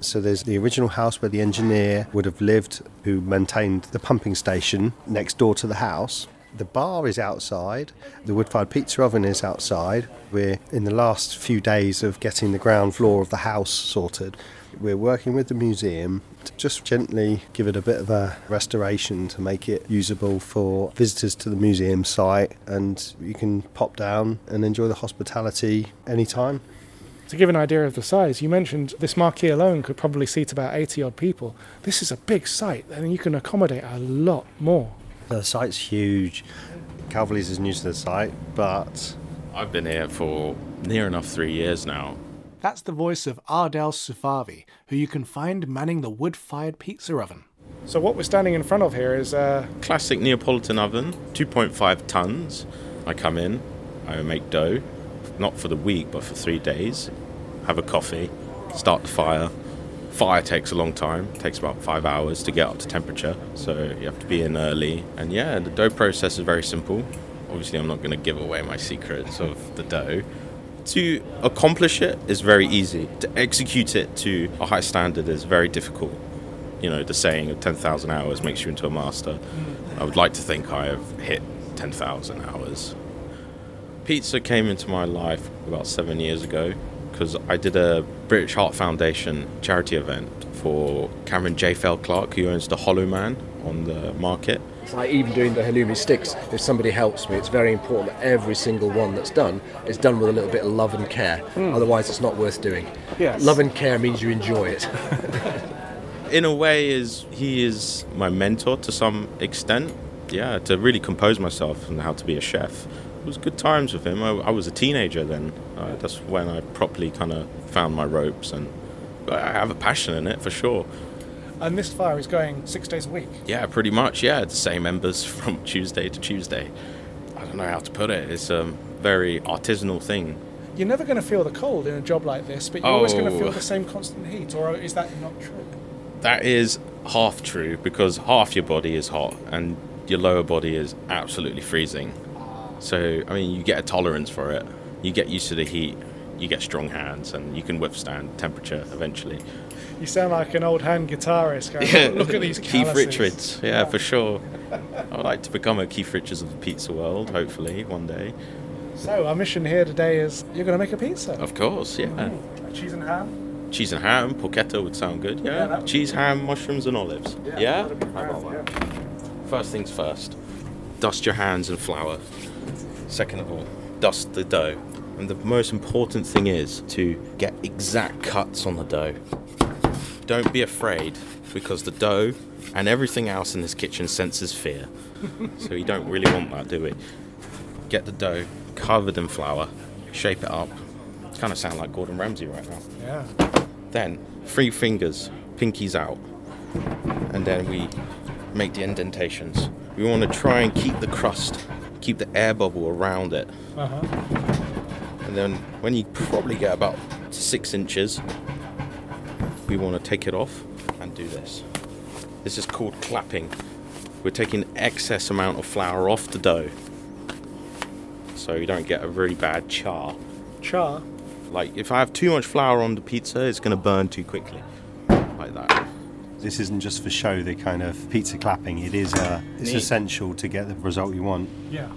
So there's the original house where the engineer would have lived, who maintained the pumping station next door to the house. The bar is outside, the wood fired pizza oven is outside. We're in the last few days of getting the ground floor of the house sorted. We're working with the museum to just gently give it a bit of a restoration to make it usable for visitors to the museum site, and you can pop down and enjoy the hospitality anytime. To give an idea of the size, you mentioned this marquee alone could probably seat about 80 odd people. This is a big site, and you can accommodate a lot more. The site's huge. Calverley's is new to the site, but I've been here for near enough three years now. That's the voice of Ardell Sufavi, who you can find manning the wood fired pizza oven. So, what we're standing in front of here is a Classic Neapolitan oven, 2.5 tons. I come in, I make dough, not for the week, but for three days. Have a coffee, start the fire. Fire takes a long time, takes about five hours to get up to temperature, so you have to be in early. And yeah, the dough process is very simple. obviously I'm not going to give away my secrets of the dough. To accomplish it is very easy. To execute it to a high standard is very difficult. You know, the saying of 10,000 hours makes you into a master. I would like to think I have hit 10,000 hours. Pizza came into my life about seven years ago because I did a British Heart Foundation charity event for Cameron J. Fell Clark, who owns the Hollow Man on the market. It's like even doing the halloumi sticks. If somebody helps me, it's very important that every single one that's done is done with a little bit of love and care. Hmm. Otherwise, it's not worth doing. Yes. Love and care means you enjoy it. [LAUGHS] in a way is he is my mentor to some extent yeah to really compose myself and how to be a chef it was good times with him i, I was a teenager then uh, that's when i properly kind of found my ropes and i have a passion in it for sure And this fire is going six days a week. yeah pretty much yeah the same members [LAUGHS] from tuesday to tuesday i don't know how to put it it's a very artisanal thing You're never going to feel the cold in a job like this, but you're always going to Oh. feel the same constant heat, or is that not true? That is half true because half your body is hot and your lower body is absolutely freezing. So, I mean, you get a tolerance for it. You get used to the heat, you get strong hands, and you can withstand temperature eventually. You sound like an old hand guitarist. Going, Look at these Keith calluses." Richards, yeah, for sure. [LAUGHS] I would like to become a Keith Richards of the pizza world, hopefully, one day. So our mission here today is you're going to make a pizza. Of course, yeah. Mm. Cheese and ham. Cheese and ham, porchetta would sound good, Yeah, yeah. Cheese, ham, mushrooms, and olives. Yeah? be grand, First things first, dust your hands in flour. Second of all, dust the dough. And the most important thing is to get exact cuts on the dough. Don't be afraid because the dough and everything else in this kitchen senses fear. [LAUGHS] so you don't really want that, do we? Get the dough covered in flour, shape it up. Kind of sound like Gordon Ramsay right now. Yeah. Then three fingers, pinkies out, and then we make the indentations. We want to try and keep the crust, keep the air bubble around it. Uh-huh. And then when you probably get about six inches, we want to take it off and do this. This is called clapping. We're taking excess amount of flour off the dough so you don't get a really bad char. Char. Like if I have too much flour on the pizza, it's going to burn too quickly. Like that. This isn't just for show, the kind of pizza clapping. It is uh, it's Neat. essential to get the result you want. Yeah.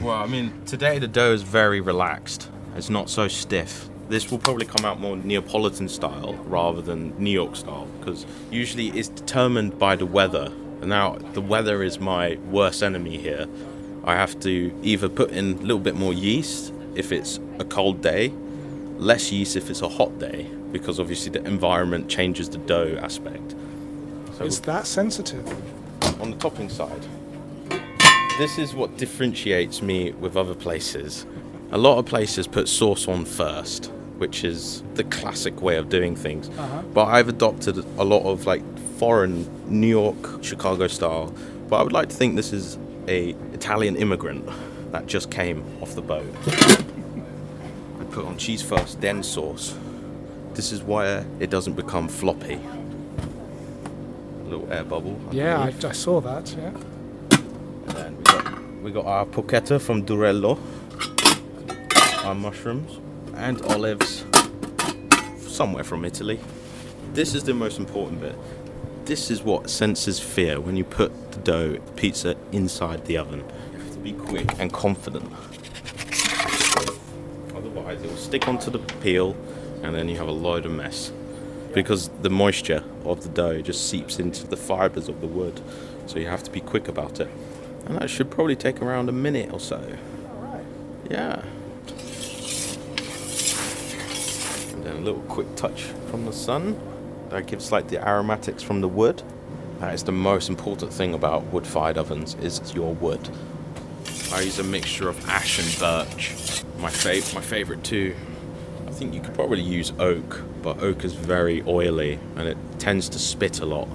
Well, I mean, today the dough is very relaxed. It's not so stiff. This will probably come out more Neapolitan style rather than New York style because usually it's determined by the weather. And now the weather is my worst enemy here. I have to either put in a little bit more yeast if it's a cold day, less yeast if it's a hot day because obviously the environment changes the dough aspect. So It's that sensitive. on the topping side. This is what differentiates me with other places. A lot of places put sauce on first, which is the classic way of doing things. Uh-huh. But I've adopted a lot of like foreign New York, Chicago style. But I would like to think this is a Italian immigrant that just came off the boat. I put on cheese first, then sauce. This is why it doesn't become floppy. Little air bubble. Yeah. I, I saw that. Yeah. And then we got, we got our porchetta from Durello, our mushrooms, and olives, somewhere from Italy. This is the most important bit. This is what senses fear when you put the dough pizza inside the oven. You have to be quick and confident. Otherwise, it will stick onto the peel, and then you have a load of mess. Because the moisture of the dough just seeps into the fibers of the wood, so you have to be quick about it. And that should probably take around a minute or so. Yeah. And then a little quick touch from the sun. That gives like the aromatics from the wood. That is the most important thing about wood-fired ovens is your wood. I use a mixture of ash and birch. My fav- my favorite too. I think you could probably use oak, but oak is very oily and it tends to spit a lot.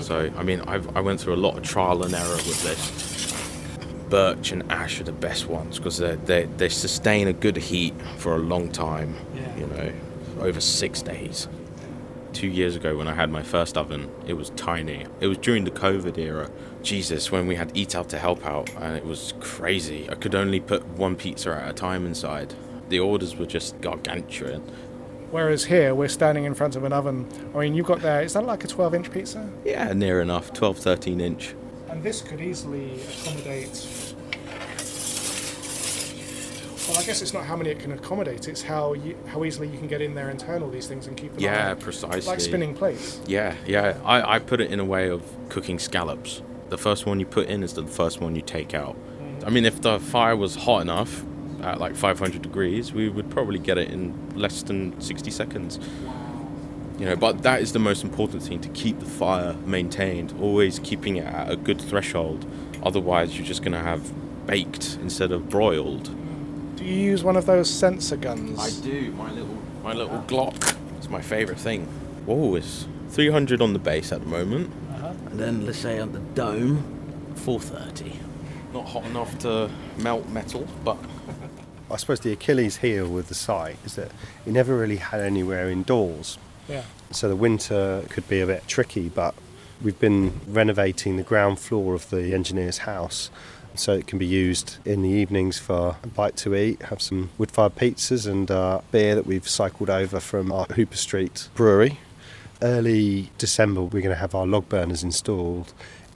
So I mean, I've, I went through a lot of trial and error with this. Birch and ash are the best ones because they they they sustain a good heat for a long time. Yeah. You know, over six days. two years ago when I had my first oven, it was tiny. It was during the COVID era. Jesus, when we had Eat Out to help out, and it was crazy. I could only put one pizza at a time inside. The orders were just gargantuan. Whereas here, we're standing in front of an oven. I mean, you've got there, is that like a 12 inch pizza? Yeah, near enough, 12, 13 inch. And this could easily accommodate. Well, I guess it's not how many it can accommodate, it's how you, how easily you can get in there and turn all these things and keep them Yeah, on. precisely. Like spinning plates. Yeah, yeah. I, I put it in a way of cooking scallops. The first one you put in is the first one you take out. Mm. I mean, if the fire was hot enough, at like 500 degrees, we would probably get it in less than 60 seconds. You know, but that is the most important thing to keep the fire maintained, always keeping it at a good threshold. Otherwise, you're just going to have baked instead of broiled. Do you use one of those sensor guns? I do. My little my little ah. Glock is my favourite thing. Oh, it's 300 on the base at the moment. Uh-huh. And then let's say on the dome, 430. Not hot enough to melt metal, but I suppose the Achilles heel with the site is that you never really had anywhere indoors. Yeah. So the winter could be a bit tricky, but we've been renovating the ground floor of the engineer's house so it can be used in the evenings for a bite to eat, have some wood fired pizzas and uh, beer that we've cycled over from our Hooper Street brewery. Early December, we're going to have our log burners installed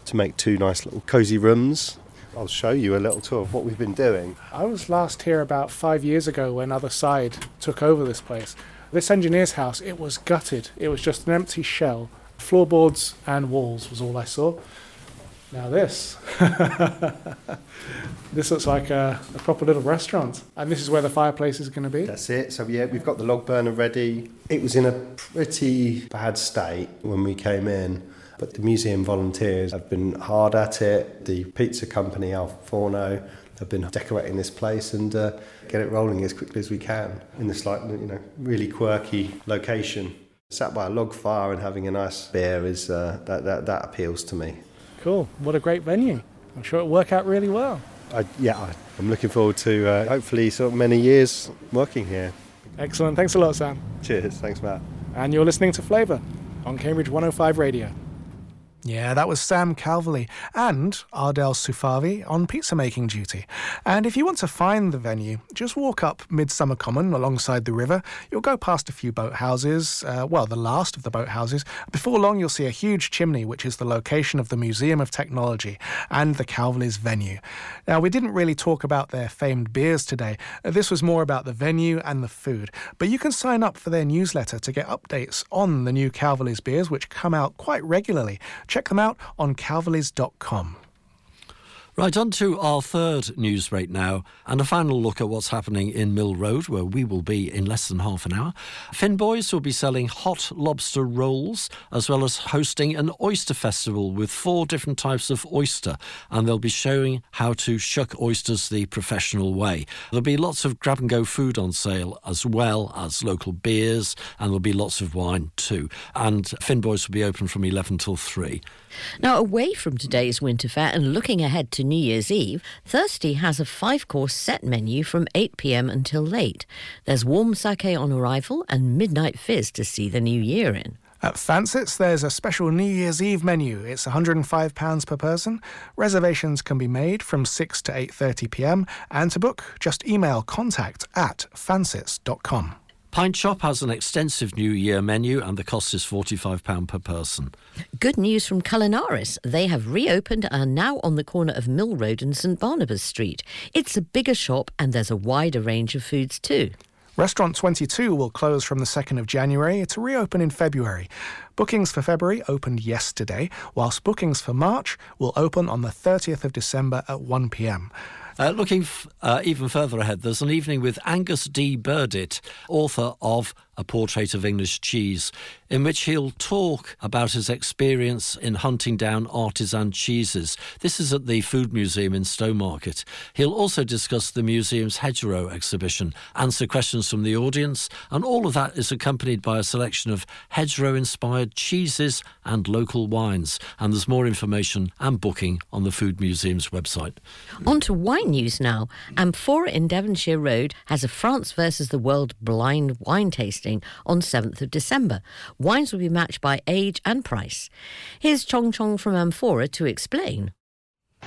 to make two nice little cosy rooms. I'll show you a little tour of what we've been doing. I was last here about five years ago when Other Side took over this place. This engineer's house, it was gutted. It was just an empty shell. Floorboards and walls was all I saw. Now this. [LAUGHS] this looks like a, a proper little restaurant. And this is where the fireplace is going to be. That's it. So yeah, we've got the log burner ready. It was in a pretty bad state when we came in, but the museum volunteers have been hard at it. The pizza company Al Forno have been decorating this place and uh, get it rolling as quickly as we can in this like you know really quirky location. Sat by a log fire and having a nice beer is uh, that, that that appeals to me. Cool. What a great venue. I'm sure it'll work out really well. I, yeah, I'm looking forward to uh, hopefully so many years working here. Excellent. Thanks a lot, Sam. Cheers. Thanks, Matt. And you're listening to Flavour on Cambridge 105 Radio. Yeah, that was Sam Calverley and Ardell Sufavi on pizza making duty. And if you want to find the venue, just walk up Midsummer Common alongside the river. You'll go past a few boathouses, uh, well, the last of the boathouses. Before long, you'll see a huge chimney, which is the location of the Museum of Technology and the Calverley's venue. Now, we didn't really talk about their famed beers today. This was more about the venue and the food. But you can sign up for their newsletter to get updates on the new Calverley's beers, which come out quite regularly. Check them out on calverleys.com. Right, on to our third news break now, and a final look at what's happening in Mill Road, where we will be in less than half an hour. Finn Boys will be selling hot lobster rolls, as well as hosting an oyster festival with four different types of oyster, and they'll be showing how to shuck oysters the professional way. There'll be lots of grab and go food on sale, as well as local beers, and there'll be lots of wine too. And Finn Boys will be open from 11 till 3. Now, away from today's winter fair and looking ahead to New Year's Eve, Thirsty has a five course set menu from 8 pm until late. There's warm sake on arrival and midnight fizz to see the new year in. At Fancits, there's a special New Year's Eve menu. It's £105 per person. Reservations can be made from 6 to 8.30 pm. And to book, just email contact at fancits.com. Pint Shop has an extensive New Year menu, and the cost is £45 per person. Good news from Culinaris. They have reopened and are now on the corner of Mill Road and St Barnabas Street. It's a bigger shop and there's a wider range of foods too. Restaurant 22 will close from the 2nd of January to reopen in February. Bookings for February opened yesterday, whilst bookings for March will open on the 30th of December at 1 pm. Uh, looking f- uh, even further ahead, there's an evening with Angus D. Burdett, author of A Portrait of English Cheese, in which he'll talk about his experience in hunting down artisan cheeses. This is at the Food Museum in Stowmarket. He'll also discuss the museum's hedgerow exhibition, answer questions from the audience, and all of that is accompanied by a selection of hedgerow inspired cheeses and local wines. And there's more information and booking on the Food Museum's website. On to wine news now. Amphora in Devonshire Road has a France versus the World blind wine tasting on 7th of December. Wines will be matched by age and price. Here's Chong Chong from Amphora to explain.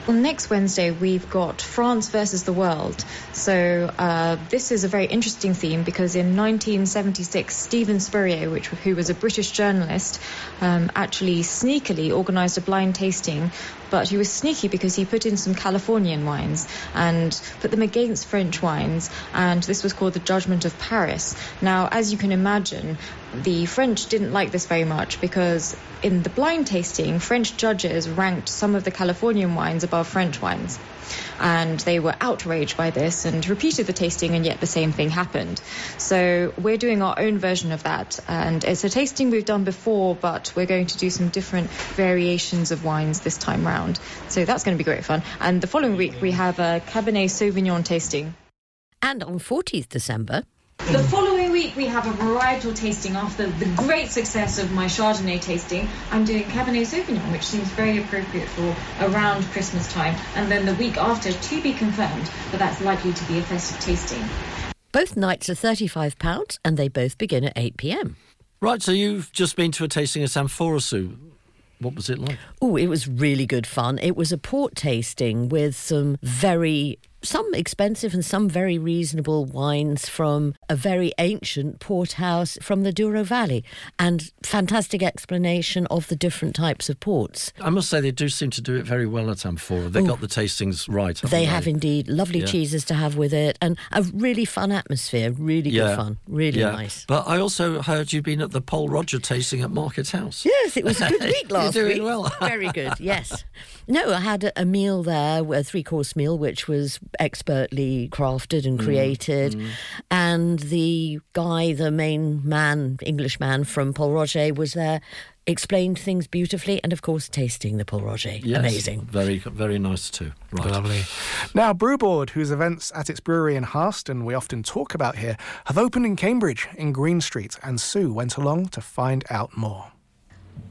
Well, next Wednesday, we've got France versus the world. So, uh, this is a very interesting theme because in 1976, Steven Spurrier, which, who was a British journalist, um, actually sneakily organised a blind tasting. But he was sneaky because he put in some Californian wines and put them against French wines, and this was called the Judgment of Paris. Now, as you can imagine, the French didn't like this very much because in the blind tasting, French judges ranked some of the Californian wines above French wines. And they were outraged by this and repeated the tasting, and yet the same thing happened. So we're doing our own version of that. And it's a tasting we've done before, but we're going to do some different variations of wines this time round. So that's going to be great fun. And the following week, we have a Cabernet Sauvignon tasting. And on 14th December, The following week, we have a varietal tasting after the great success of my Chardonnay tasting. I'm doing Cabernet Sauvignon, which seems very appropriate for around Christmas time. And then the week after, to be confirmed, but that's likely to be a festive tasting. both nights are £35 and they both begin at 8 pm. Right, so you've just been to a tasting at Amphora Sue. What was it like? Oh, it was really good fun. It was a port tasting with some very, some expensive and some very reasonable wines from a very ancient port house from the Douro Valley and fantastic explanation of the different types of ports. I must say they do seem to do it very well at Amphora. They Ooh. got the tastings right. haven't They have indeed lovely Yeah. cheeses to have with it and a really fun atmosphere, really good fun, really yeah. nice. But I also heard you've been at the Pol Roger tasting at Market House. Yes, it was a good [LAUGHS] week last You're doing week. well. Very good, yes. [LAUGHS] No, I had a- a meal there, a three course meal, which was expertly crafted and Mm, created. mm. And the guy, the main man, English man from Pol Roger, was there, explained things beautifully, and of course, tasting the Pol Roger. Yes, Amazing. Very, very nice too. Right. Lovely. Now, Brewboard, whose events at its brewery in Harston we often talk about here, have opened in Cambridge in Green Street, and Sue went along to find out more.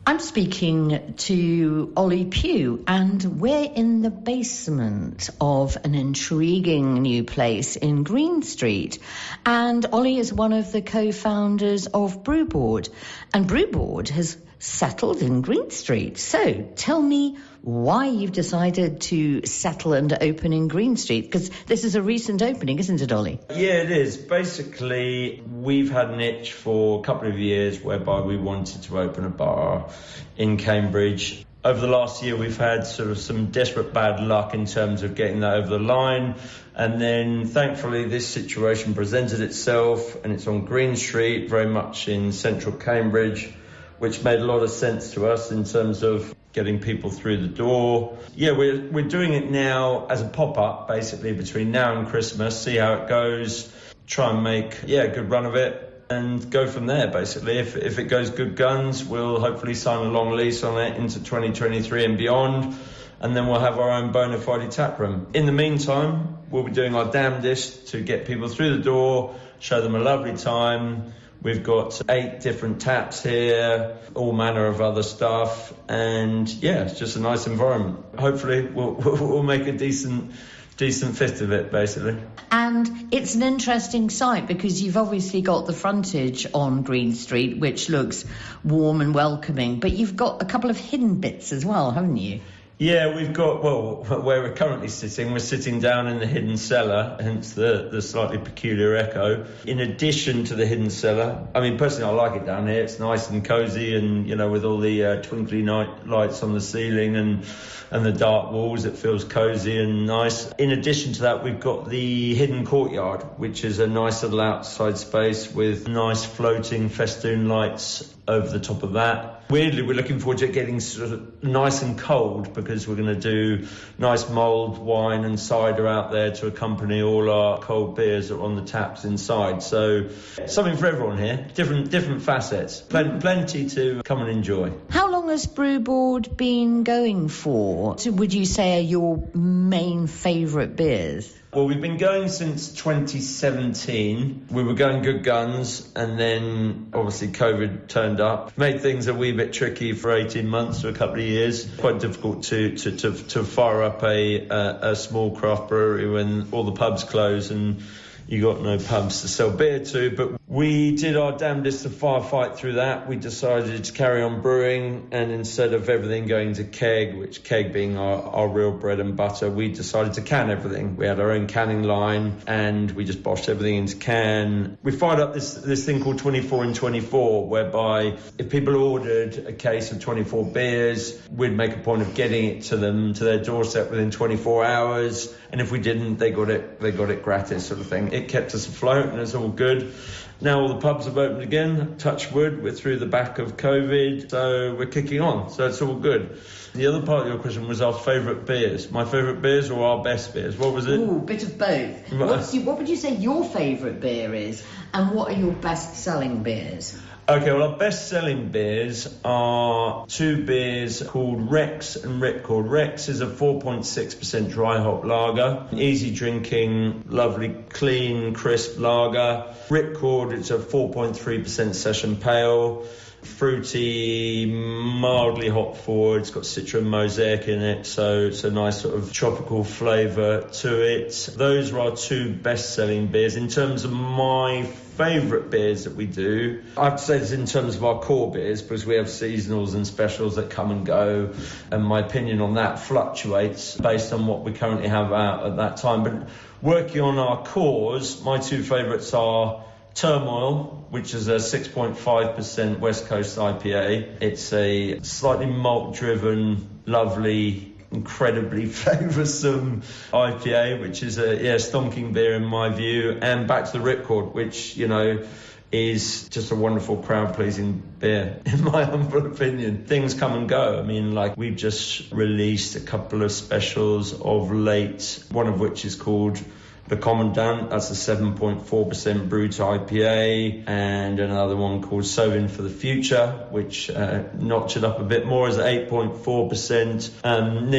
I'm speaking to Ollie Pugh, and we're in the basement of an intriguing new place in Green Street. And Ollie is one of the co founders of Brewboard, and Brewboard has settled in Green Street. So tell me why you've decided to settle and open in Green Street, because this is a recent opening, isn't it, Ollie? Yeah, it is. Basically, we've had an itch for a couple of years whereby we wanted to open a bar in Cambridge. Over the last year, we've had sort of some desperate bad luck in terms of getting that over the line. And then thankfully, this situation presented itself, and it's on Green Street, very much in central Cambridge, which made a lot of sense to us in terms of getting people through the door. Yeah, we're, we're doing it now as a pop up, basically, between now and Christmas, see how it goes, try and make, yeah, a good run of it. And go from there, basically. If, if it goes good guns, we'll hopefully sign a long lease on it into 2023 and beyond and then we'll have our own bona fide tap room. In the meantime, we'll be doing our damnedest to get people through the door, show them a lovely time. We've got eight different taps here, all manner of other stuff, and yeah, it's just a nice environment. Hopefully, we'll, [LAUGHS] we'll make a decent, decent fist of it, basically. And it's an interesting site because you've obviously got the frontage on Green Street, which looks warm and welcoming, but you've got a couple of hidden bits as well, haven't you? Yeah, we've got, well, where we're currently sitting, we're sitting down in the hidden cellar, hence the, the slightly peculiar echo. In addition to the hidden cellar, I mean, personally, I like it down here. It's nice and cozy and, you know, with all the uh, twinkly night lights on the ceiling and, and the dark walls, it feels cozy and nice. In addition to that, we've got the hidden courtyard, which is a nice little outside space with nice floating festoon lights over the top of that. Weirdly, we're looking forward to it getting sort of nice and cold because we're going to do nice mulled wine and cider out there to accompany all our cold beers that are on the taps inside. So something for everyone here, different different facets, Plen- plenty to come and enjoy. How long has Brewboard been going for? Would you say are your main favourite beers? Well, we've been going since 2017. We were going good guns, and then obviously COVID turned up, made things a wee bit tricky for 18 months to a couple of years. Quite difficult to to, to, to fire up a, a a small craft brewery when all the pubs close and you got no pubs to sell beer to. But we did our damnedest to firefight through that. We decided to carry on brewing, and instead of everything going to keg, which keg being our, our real bread and butter, we decided to can everything. We had our own canning line, and we just boshed everything into can. We fired up this this thing called 24 in 24, whereby if people ordered a case of 24 beers, we'd make a point of getting it to them to their doorstep within 24 hours, and if we didn't, they got it they got it gratis, sort of thing. It kept us afloat, and it's all good. Now all the pubs have opened again. Touch wood, we're through the back of COVID, so we're kicking on. So it's all good. The other part of your question was our favourite beers. My favourite beers or our best beers? What was it? Ooh, bit of both. Right. Your, what would you say your favourite beer is, and what are your best-selling beers? Okay, well, our best selling beers are two beers called Rex and Ripcord. Rex is a 4.6% dry hop lager, easy drinking, lovely, clean, crisp lager. Ripcord, it's a 4.3% session pale. Fruity, mildly hop forward. It's got Citra Mosaic in it, so it's a nice sort of tropical flavour to it. Those are our two best selling beers. In terms of my favourite beers that we do. I have to say this in terms of our core beers because we have seasonals and specials that come and go, and my opinion on that fluctuates based on what we currently have out at that time. But working on our cores, my two favourites are Turmoil, which is a 6.5% West Coast IPA. It's a slightly malt driven, lovely, incredibly [LAUGHS] flavoursome IPA, which is a yeah stonking beer in my view, and back to the Ripcord, which you know is just a wonderful crowd pleasing beer [LAUGHS] in my humble opinion. Things come and go. I mean, like we've just released a couple of specials of late, one of which is called the Commandant, that's a 7.4% brut IPA, and another one called Sowin for the Future, which uh, notched it up a bit more as 8.4%. Um,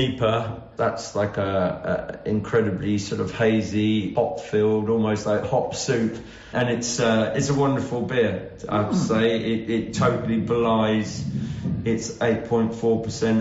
that's like a, a incredibly sort of hazy, hop filled, almost like hop soup, and it's uh, it's a wonderful beer. I have to say, it, it totally belies it's 8.4%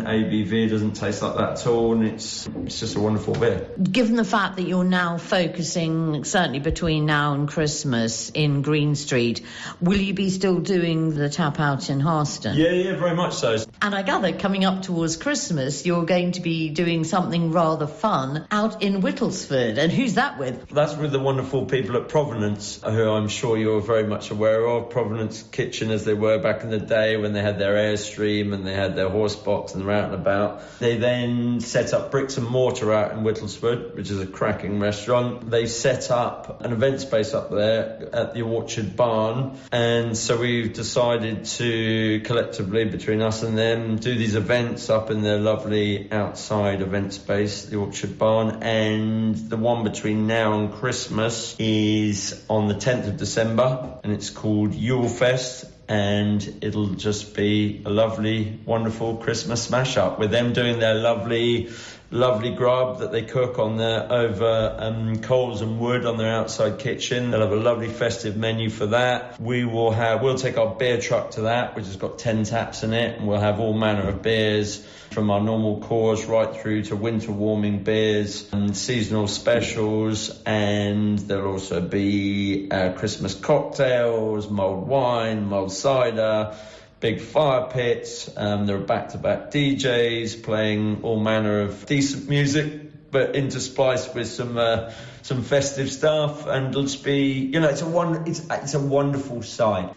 ABV. It doesn't taste like that at all, and it's it's just a wonderful beer. Given the fact that you're now focusing, certainly between now and Christmas, in Green Street, will you be still doing the tap out in Harston? Yeah, yeah, very much so. And I gather coming up towards Christmas, you're going to be doing something rather fun out in Whittlesford. And who's that with? That's with the wonderful people at Provenance, who I'm sure you're very much aware of. Provenance Kitchen, as they were back in the day when they had their Airstream and they had their horse box and they're out and about. They then set up Bricks and Mortar out in Whittlesford, which is a cracking restaurant. They set up an event space up there at the Orchard Barn, and so we've decided to collectively, between us and them, do these events up in their lovely outside event space, the Orchard Barn, and the one between now and Christmas is on the 10th of December, and it's called Yule Fest and it'll just be a lovely, wonderful Christmas smash up with them doing their lovely, lovely grub that they cook on their over um, coals and wood on their outside kitchen. They'll have a lovely festive menu for that. We will have, we'll take our beer truck to that, which has got 10 taps in it, and we'll have all manner of beers from our normal cores right through to winter warming beers and seasonal specials and there'll also be uh, Christmas cocktails, mulled wine, mulled cider, big fire pits. Um, there are back-to-back DJs playing all manner of decent music, but interspliced with some uh, some festive stuff, and it'll just be you know it's a one it's it's a wonderful sight.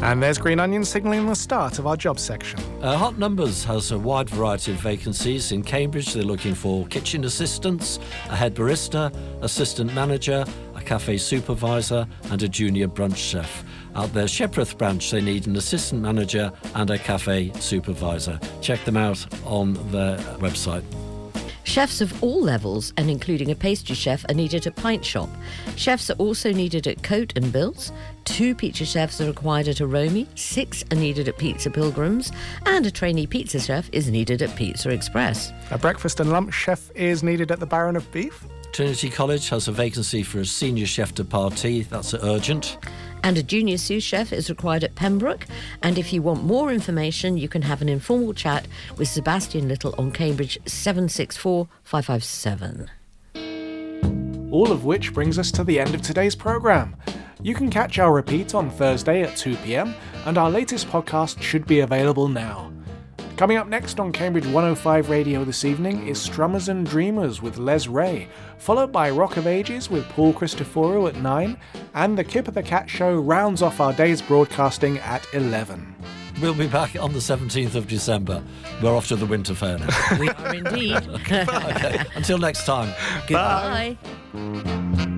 And there's Green Onion signalling the start of our job section. Uh, Hot Numbers has a wide variety of vacancies. In Cambridge, they're looking for kitchen assistants, a head barista, assistant manager, a cafe supervisor, and a junior brunch chef. At their Shelford branch, they need an assistant manager and a cafe supervisor. Check them out on their website. Chefs of all levels, and including a pastry chef, are needed at Pint Shop. Chefs are also needed at Côte and Bills. Two pizza chefs are required at Aromi. Six are needed at Pizza Pilgrims. And a trainee pizza chef is needed at Pizza Express. A breakfast and lunch chef is needed at the Baron of Beef. Trinity College has a vacancy for a senior chef de partie. That's urgent. And a junior sous chef is required at Pembroke. And if you want more information, you can have an informal chat with Sebastian Little on Cambridge 764 557. All of which brings us to the end of today's programme. You can catch our repeat on Thursday at 2 pm, and our latest podcast should be available now. Coming up next on Cambridge 105 Radio this evening is Strummers and Dreamers with Les Ray, followed by Rock of Ages with Paul Christoforou at 9, and The Kip of the Cat Show rounds off our day's broadcasting at 11. We'll be back on the 17th of December. We're off to the Winter Fair now. We are indeed. [LAUGHS] okay, until next time. Goodbye. Bye.